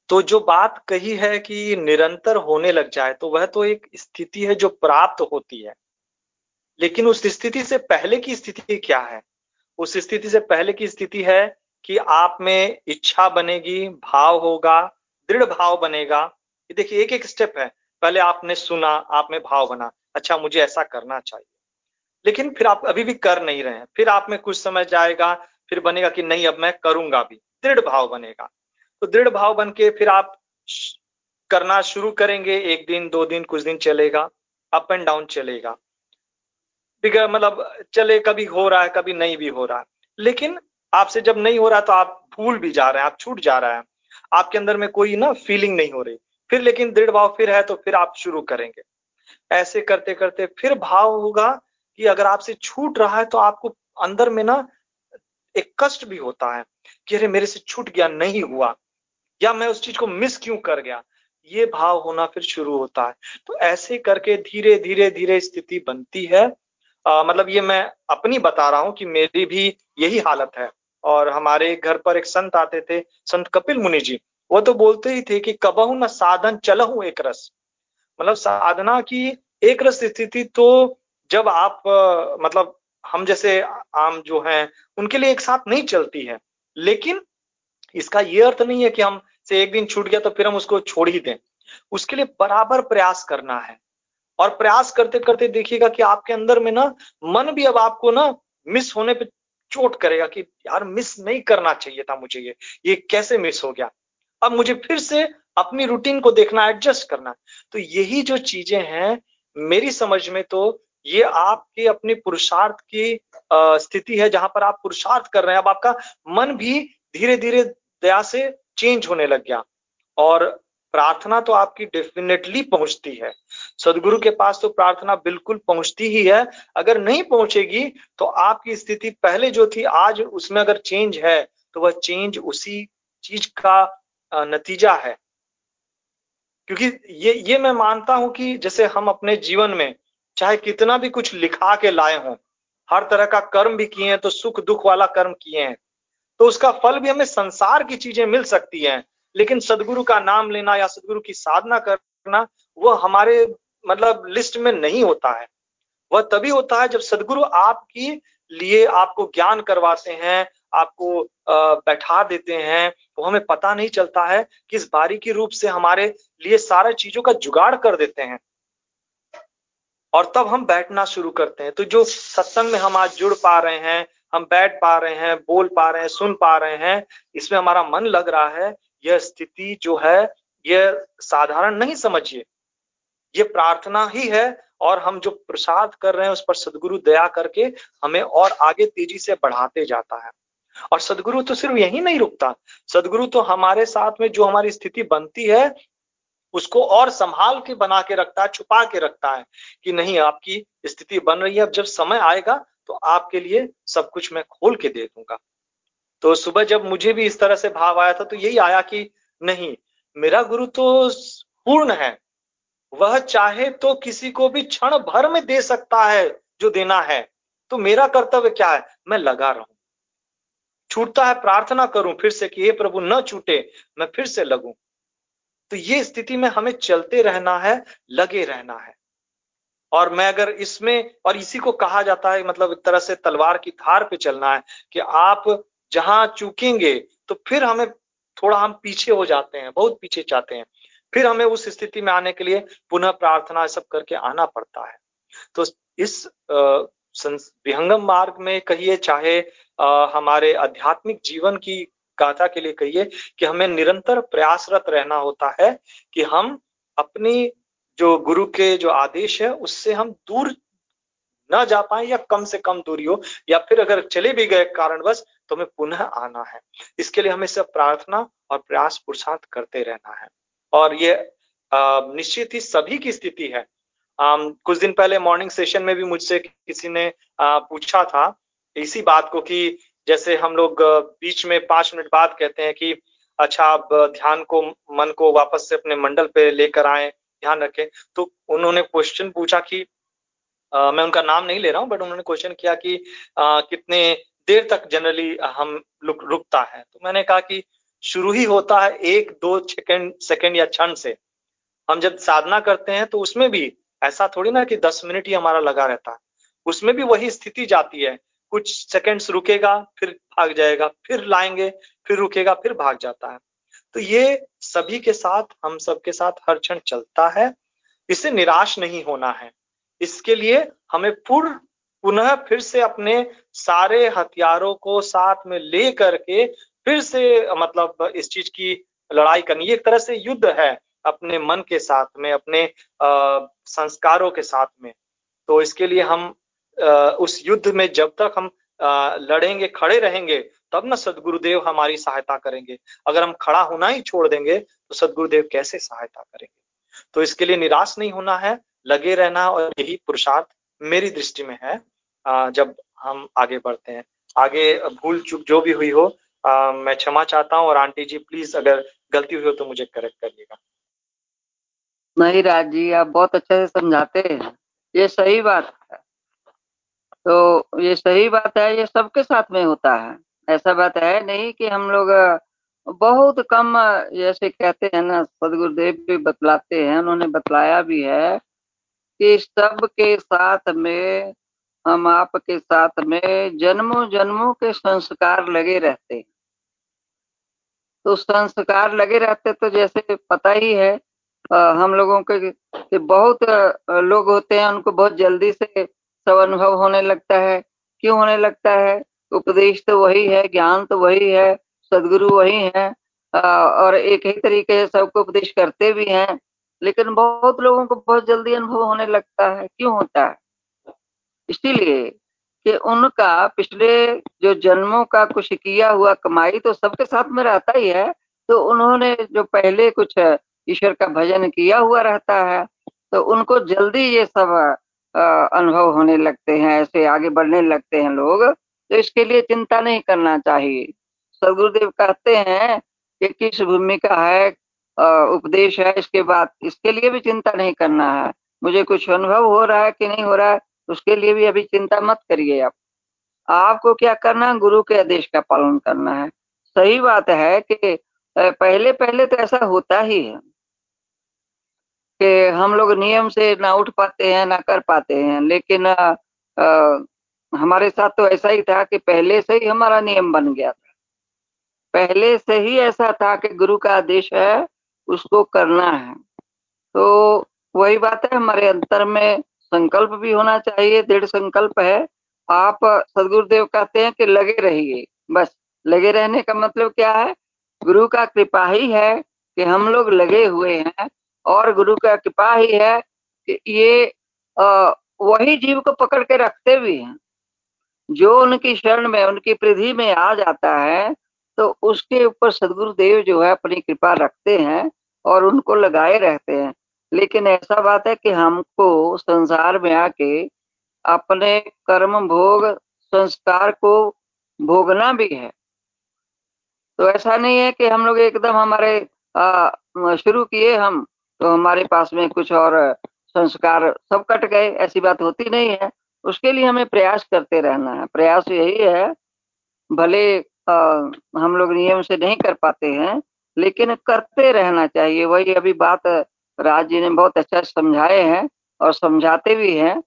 तो जो बात कही है कि निरंतर होने लग जाए तो वह तो एक स्थिति है जो प्राप्त होती है। लेकिन उस स्थिति से पहले की स्थिति क्या है? उस स्थिति से पहले की स्थिति है कि आप में इच्छा बनेगी, भाव होगा, दृढ़ भाव बनेगा देखिए, एक एक स्टेप है। पहले आपने सुना आप में भाव बना। अच्छा मुझे ऐसा करना चाहिए। लेकिन फिर आप अभी भी कर नहीं रहे हैं। फिर आप में कुछ समय जाएगा, फिर बनेगा कि नहीं, अब मैं करूँगा भी। दृढ़ भाव बनेगा। तो दृढ़ भाव बन के फिर आप करना शुरू करेंगे। एक दिन, दो दिन, कुछ दिन चलेगा। अप एंड डाउन चलेगा। मतलब चले, कभी हो रहा है, कभी नहीं भी हो रहा है। लेकिन आपसे जब नहीं हो रहा तो आप भूल भी जा रहे हैं, आप छूट जा रहा है। आपके अंदर में कोई ना फीलिंग नहीं हो रही। फिर लेकिन दृढ़ भाव फिर है तो फिर आप शुरू करेंगे। ऐसे करते करते फिर भाव होगा कि अगर आपसे छूट रहा है तो आपको अंदर में ना एक कष्ट भी होता है कि अरे मेरे से छूट गया नहीं हुआ। या मैं उस चीज़ को मिस क्यों कर गया? ये भाव होना फिर शुरू होता है। तो ऐसे करके धीरे धीरे धीरे स्थिति बनती है। आ, मतलब ये मैं अपनी बता रहा हूँ कि मेरी भी यही हालत है। और हमारे घर पर एक संत आते थे संत कपिल मुनि जी। वो तो बोलते ही थे कि कबहू न साधन चलहू एक रस। मतलब साधना की एक रस स्थिति तो जब आप मतलब हम जैसे आम जो हैं, उनके लिए एक साथ नहीं चलती है। लेकिन इसका ये अर्थ नहीं है कि हम से एक दिन छूट गया तो फिर हम उसको छोड़ ही दें। उसके लिए बराबर प्रयास करना है। और प्रयास करते करते देखिएगा कि आपके अंदर में ना, मन भी अब आपको ना मिस होने पे चोट करेगा कि, यार, मिस नहीं करना चाहिए था मुझे ये। ये कैसे मिस हो गया? अब मुझे फिर से अपनी रूटीन को देखना एडजस्ट करना। तो यही जो चीज़ें हैं, मेरी समझ में तो ये आपके अपने पुरुषार्थ की स्थिति है जहाँ पर आप पुरुषार्थ कर रहे हैं। अब आपका मन भी धीरे धीरे दया से चेंज होने लग गया। और प्रार्थना तो आपकी डेफिनेटली पहुँचती है। सदगुरु के पास तो प्रार्थना बिल्कुल पहुँचती ही है। अगर नहीं पहुंचेगी तो आपकी स्थिति पहले जो थी, आज उसमें अगर चेंज है तो वह चेंज उसी चीज़ का नतीजा है। क्योंकि ये ये मैं मानता हूँ कि जैसे हम अपने जीवन में चाहे कितना भी कुछ लिखा के लाए हों, हर तरह का कर्म भी किए हैं तो सुख दुख वाला कर्म किए हैं तो उसका फल भी हमें संसार की चीज़ें मिल सकती हैं। लेकिन सदगुरु का नाम लेना या सदगुरु की साधना करना, वह हमारे मतलब लिस्ट में नहीं होता है। वह तभी होता है जब सदगुरु आपकी लिए आपको ज्ञान करवाते हैं आपको बैठा देते हैं, वो हमें पता नहीं चलता है कि इस बारीकी रूप से हमारे लिए सारे चीज़ों का जुगाड़ कर देते हैं। और तब हम बैठना शुरू करते हैं। तो जो सत्संग में हम आज जुड़ पा रहे हैं, हम बैठ पा रहे हैं, बोल पा रहे हैं, सुन पा रहे हैं, इसमें हमारा मन लग रहा है, यह स्थिति जो है, यह साधारण नहीं समझिए। ये प्रार्थना ही है और हम जो प्रसाद कर रहे हैं, उस पर सदगुरु दया करके हमें और आगे तेज़ी से बढ़ाते जाता है। और सदगुरु तो सिर्फ़ यही नहीं रुकता। सदगुरु तो हमारे साथ में जो हमारी स्थिति बनती है, उसको और संभाल के बना के रखता है, छुपा के रखता है कि नहीं, आपकी स्थिति बन रही है, अब जब समय आएगा तो आपके लिए सब कुछ मैं खोल के दे दूँगा। तो सुबह जब मुझे भी इस तरह से भाव आया था तो यही आया कि नहीं, मेरा गुरु तो पूर्ण है। वह चाहे तो किसी को भी क्षण भर में दे सकता है, जो देना है। तो मेरा कर्तव्य क्या है? मैं लगा रहूँ। छूटता है, प्रार्थना करूँ, फिर से कि ये प्रभु, न छूटे, मैं फिर से लगूं। तो ये स्थिति में हमें चलते रहना है, लगे रहना है। और मैं अगर इसमें, और इसी को कहा जाता है मतलब एक तरह से तलवार की धार पे चलना है, कि आप जहाँ चूकेंगे तो फिर हमें थोड़ा हम पीछे हो जाते हैं, बहुत पीछे जाते हैं। फिर हमें उस स्थिति में आने के लिए पुनः प्रार्थना सब करके आना पड़ता है। तो इस विहंगम मार्ग में कहिए, चाहे हमारे आध्यात्मिक जीवन की गाथा के लिए कहिए कि हमें निरंतर प्रयासरत रहना होता है कि हम अपनी जो गुरु के जो आदेश है, उससे हम दूर न जा पाए या कम से कम दूरी हो, या फिर अगर चले भी गए कारणवश तो हमें पुनः आना है। इसके लिए हमें सब प्रार्थना और प्रयास पुरुषार्थ करते रहना है। और ये निश्चित ही सभी की स्थिति है। कुछ दिन पहले मॉर्निंग सेशन में भी मुझसे किसी ने पूछा था इसी बात को कि जैसे हम लोग बीच में पाँच मिनट बाद कहते हैं कि अच्छा आप ध्यान को मन को वापस से अपने मंडल पे लेकर आए ध्यान रखें। तो उन्होंने क्वेश्चन पूछा कि आ, मैं उनका नाम नहीं ले रहा हूँ बट उन्होंने क्वेश्चन किया कि आ, कितने देर तक जनरली हम रुकता है? तो मैंने कहा कि शुरू ही होता है एक दो सेकेंड सेकेंड या क्षण से। हम जब साधना करते हैं तो उसमें भी ऐसा थोड़ी ना कि दस मिनट ही हमारा लगा रहता है। उसमें भी वही स्थिति जाती है कुछ सेकंड्स रुकेगा फिर भाग जाएगा फिर लाएँगे फिर रुकेगा फिर भाग जाता है। तो ये सभी के साथ हम सबके साथ हर क्षण चलता है। इससे निराश नहीं होना है। इसके लिए हमें पूर्ण पुनः फिर से अपने सारे हथियारों को साथ में ले करके फिर से मतलब इस चीज़ की लड़ाई करनी। एक तरह से युद्ध है अपने मन के साथ में अपने आ, संस्कारों के साथ में। तो इसके लिए हम उस युद्ध में जब तक हम लड़ेंगे, खड़े रहेंगे, तब ना सदगुरुदेव हमारी सहायता करेंगे। अगर हम खड़ा होना ही छोड़ देंगे तो सदगुरुदेव कैसे सहायता करेंगे? तो इसके लिए निराश नहीं होना है, लगे रहना और यही पुरुषार्थ मेरी दृष्टि में है। जब हम आगे बढ़ते हैं। आगे भूल चूक जो भी हुई हो मैं क्षमा चाहता हूँ और आंटी जी, प्लीज़ अगर गलती हुई हो तो मुझे करेक्ट करिएगा।
नहीं राज जी, आप बहुत अच्छे से समझाते हैं। ये सही बात तो ये सही बात है ये सबके साथ में होता है। ऐसा बात है नहीं कि हम लोग बहुत कम जैसे कहते हैं ना सदगुरुदेव भी बतलाते हैं उन्होंने बतलाया भी है कि सब के साथ में हम आपके साथ में जन्मों जन्मों के संस्कार लगे रहते हैं। तो संस्कार लगे रहते तो जैसे पता ही है आ, हम लोगों के कि बहुत लोग होते हैं उनको बहुत जल्दी से सब अनुभव होने लगता है। क्यों होने लगता है? उपदेश तो वही है, ज्ञान तो वही है, सदगुरु वही है और एक ही तरीके से सबको उपदेश करते भी हैं, लेकिन बहुत लोगों को बहुत जल्दी अनुभव होने लगता है। क्यों होता है? इसीलिए कि उनका पिछले जो जन्मों का कुछ किया हुआ कमाई तो सबके साथ में रहता ही है तो उन्होंने जो पहले कुछ ईश्वर का भजन किया हुआ रहता है तो उनको जल्दी ये सब अनुभव होने लगते हैं, ऐसे आगे बढ़ने लगते हैं लोग तो इसके लिए चिंता नहीं करना चाहिए। सदगुरुदेव कहते हैं कि किस भूमिका है उपदेश है, इसके बाद, इसके लिए भी चिंता नहीं करना है। मुझे कुछ अनुभव हो रहा है कि नहीं हो रहा है, उसके लिए भी अभी चिंता मत करिए आप। आपको क्या करना है? गुरु के आदेश का पालन करना है। सही बात है कि पहले पहले तो ऐसा होता ही है। कि हम लोग नियम से ना उठ पाते हैं ना कर पाते हैं। लेकिन आ, आ, हमारे साथ तो ऐसा ही था कि पहले से ही हमारा नियम बन गया था। पहले से ही ऐसा था कि गुरु का आदेश है उसको करना है। तो वही बात है हमारे अंतर में संकल्प भी होना चाहिए दृढ़ संकल्प है। आप सदगुरुदेव कहते हैं कि लगे रहिए बस। लगे रहने का मतलब क्या है? गुरु का कृपा ही है कि हम लोग लगे हुए हैं और गुरु का कृपा ही है कि ये वही जीव को पकड़ के रखते भी हैं। जो उनकी शरण में, उनकी पृथ्वी में आ जाता है तो उसके ऊपर सदगुरु देव जो है अपनी कृपा रखते हैं और उनको लगाए रहते हैं। लेकिन ऐसा बात है कि हमको संसार में आके अपने कर्म भोग, संस्कार को भोगना भी है। तो ऐसा नहीं है कि हम लोग एकदम हमारे शुरू किए हम तो हमारे पास में कुछ और संस्कार सब कट गए ऐसी बात होती नहीं है। उसके लिए हमें प्रयास करते रहना है। प्रयास यही है भले आ, हम लोग नियम से नहीं कर पाते हैं लेकिन करते रहना चाहिए। वही अभी बात राज जी ने बहुत अच्छा समझाए हैं और समझाते भी हैं।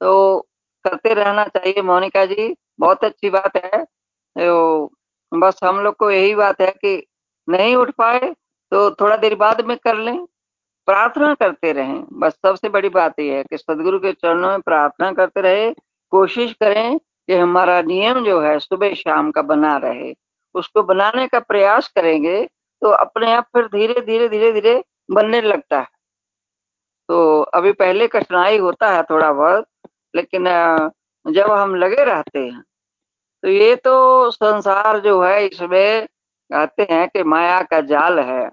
तो करते रहना चाहिए। मोनिका जी बहुत अच्छी बात है। तो बस हम लोग को यही बात है कि नहीं उठ पाए तो थोड़ा देर बाद में कर लें। प्रार्थना करते रहें। बस सबसे बड़ी बात यह है कि सदगुरु के चरणों में प्रार्थना करते रहे। कोशिश करें कि हमारा नियम जो है, सुबह शाम का बना रहे। उसको बनाने का प्रयास करेंगे तो अपने आप फिर धीरे धीरे धीरे धीरे बनने लगता है। तो अभी पहले कठिनाई होता है थोड़ा बहुत, लेकिन जब हम लगे रहते हैं तो ये तो संसार जो है, इसमें कहते हैं कि माया का जाल है।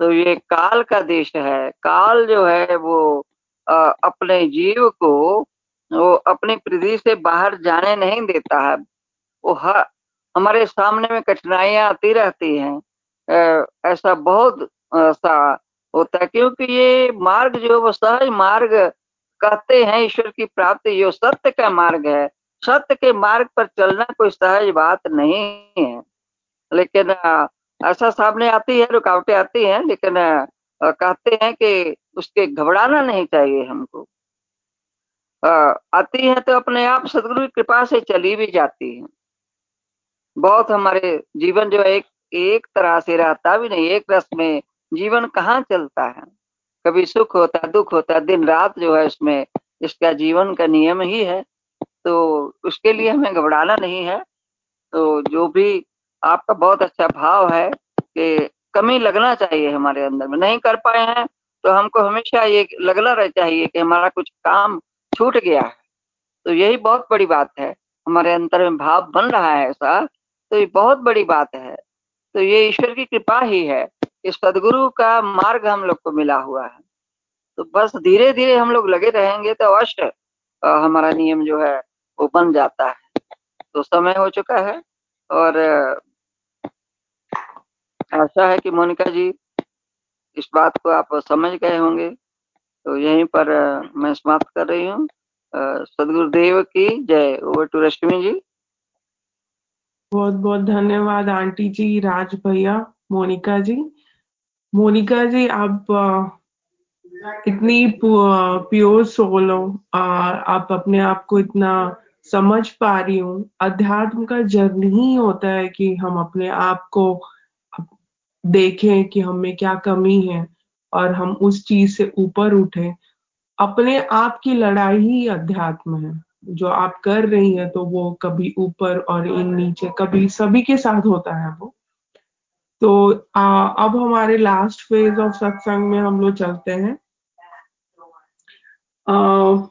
तो ये काल का देश है। काल जो है वो अपने जीव को, वो अपनी पृथ्वी से बाहर जाने नहीं देता है। वो हर हमारे सामने में कठिनाइयाँ आती रहती हैं। ऐसा बहुत सा होता है। क्योंकि ये मार्ग जो वो सहज मार्ग कहते हैं, ईश्वर की प्राप्ति जो सत्य का मार्ग है। सत्य के मार्ग पर चलना कोई सहज बात नहीं है। लेकिन ऐसा सामने आती है, रुकावटें आती हैं, लेकिन कहते हैं कि उसके घबराना नहीं चाहिए हमको। आती है तो अपने आप सदगुरु की कृपा से चली भी जाती है। बहुत हमारे जीवन जो एक एक तरह से रहता भी नहीं, एक रस में जीवन कहाँ चलता है? कभी सुख होता है दुख होता है दिन रात जो है उसमें इसका जीवन का नियम ही है। तो उसके लिए हमें घबराना नहीं है। तो जो भी आपका बहुत अच्छा भाव है कि कमी लगना चाहिए हमारे अंदर में। नहीं कर पाए हैं तो हमको हमेशा ये लगना रह चाहिए कि हमारा कुछ काम छूट गया है। तो यही बहुत बड़ी बात है। हमारे अंतर में भाव बन रहा है ऐसा तो ये बहुत बड़ी बात है। तो ये ईश्वर की कृपा ही है इस सदगुरु का मार्ग हम लोग को मिला हुआ है। तो बस धीरे धीरे हम लोग लगे रहेंगे तो अवश्य हमारा नियम जो है वो बन जाता है। तो समय हो चुका है और आशा है कि मोनिका जी इस बात को आप समझ गए होंगे। तो यहीं पर मैं समाप्त कर रही हूँ। सदगुरुदेव की जय। Over to Rashmi ji.
बहुत बहुत धन्यवाद आंटी जी, राज भैया, मोनिका जी। मोनिका जी, आप इतनी प्योर सोल हो। आप अपने आप को इतना समझ पा रही हूँ। अध्यात्म का जर्नी ही होता है कि हम अपने आप को देखें कि हमें क्या कमी है और हम उस चीज़ से ऊपर उठे। अपने आप की लड़ाई ही अध्यात्म है। जो आप कर रही हैं तो वो कभी ऊपर और इन नीचे कभी सभी के साथ होता है वो। तो आ, अब हमारे लास्ट फ़ेज़ ऑफ़ सत्संग में हम लोग चलते हैं। आ,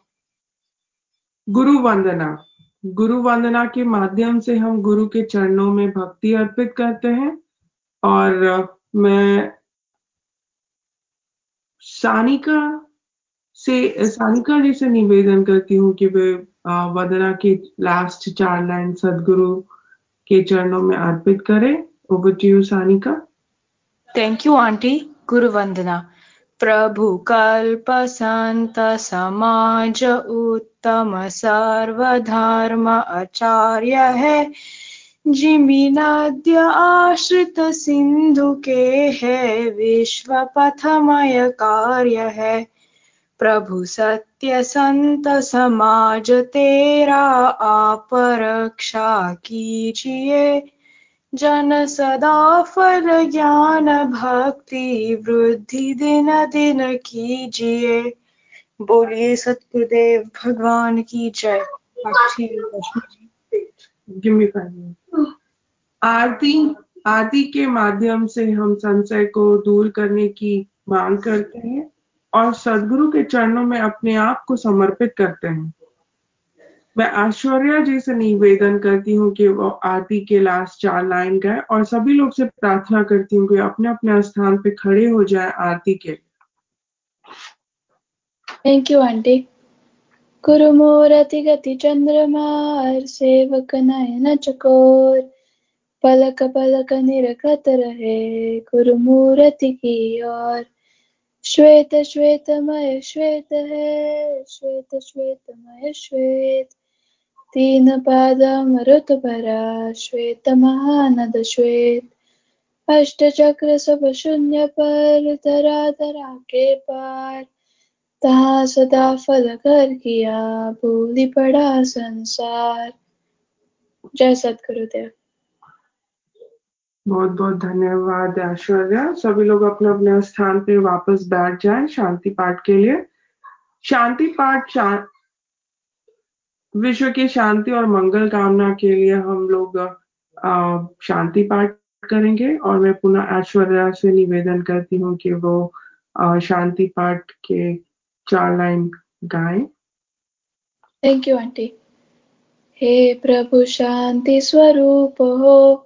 गुरु वंदना। गुरु वंदना के माध्यम से हम गुरु के चरणों में भक्ति अर्पित करते हैं। और मैं सानिका से, सानिका जी से निवेदन करती हूँ कि वे वदना के लास्ट चार लाइन सदगुरु के चरणों में अर्पित करें। Over to you Sanika.
Thank you aunty गुरु वंदना प्रभु कल्प संत समाज उत्तम सर्वधर्म आचार्य है। जिमिनाद्य आश्रित सिंधु के है विश्व पथमय कार्य है। प्रभु सत्य संत समाज तेरा, आप रक्षा कीजिए। जन सदा फल ज्ञान भक्ति वृद्धि दिन दिन कीजिए। बोलिए सतगुरुदेव, भगवान की जय।
आरती आरती के माध्यम से हम संशय को दूर करने की मांग करते हैं और सदगुरु के चरणों में अपने आप को समर्पित करते हैं। मैं ऐश्वर्या जी से निवेदन करती हूँ कि वो आरती के लास्ट चार लाइन गाए और सभी लोग से प्रार्थना करती हूँ कि अपने अपने स्थान पे खड़े हो जाए आरती के
थैंक यू आंटी कुरुमोरति गति चंद्रमार सेवक नयन चकोर। पलक पलक निरखत रहे कुरुमूर्ति की ओर। श्वेत, श्वेतमय, श्वेत है, श्वेत श्वेतमय श्वेत। तीन पाद मरुत भरा, श्वेत, महानद श्वेत। अष्ट चक्र सब शून्य पर, धरा धरा के पार। तहा सदा फल कर किया, भूली पड़ा संसार। जय सतगुरुदेव
बहुत बहुत धन्यवाद, ऐश्वर्या। सभी लोग अपने अपने स्थान पे वापस बैठ जाएँ शांति पाठ के लिए। शांति पाठ शा... विश्व की शांति और मंगल कामना के लिए हम लोग शांति पाठ करेंगे और मैं पुनः ऐश्वर्या से निवेदन करती हूँ कि वो शांति पाठ के चार लाइन गाएँ।
थैंक यू आंटी हे प्रभु, शांति स्वरूप हो।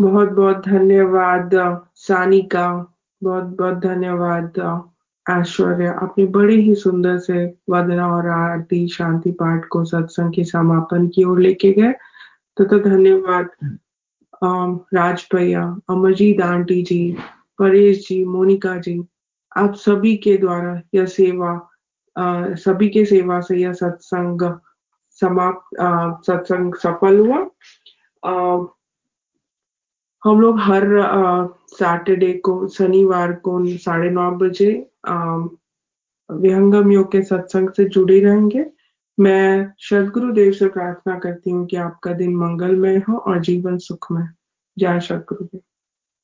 बहुत बहुत धन्यवाद सानिका। बहुत बहुत धन्यवाद ऐश्वर्या। आपने बड़े ही सुंदर से वदना और आरती शांति पाठ को सत्संग के समापन की ओर लेके गए। तो, तो धन्यवाद राज भैया अमरजीत आंटी जी परेश जी मोनिका जी। आप सभी के द्वारा यह सेवा आ, सभी के सेवा से यह सत्संग समाप्त सत्संग सफल हुआ। आ, हम लोग हर सैटरडे को, शनिवार को साढ़े नौ बजे विहंगम योग के सत्संग से जुड़े रहेंगे। मैं सदगुरु देव से प्रार्थना करती हूँ कि आपका दिन मंगलमय हो और जीवन सुखमय। जय सदगुरुदेव।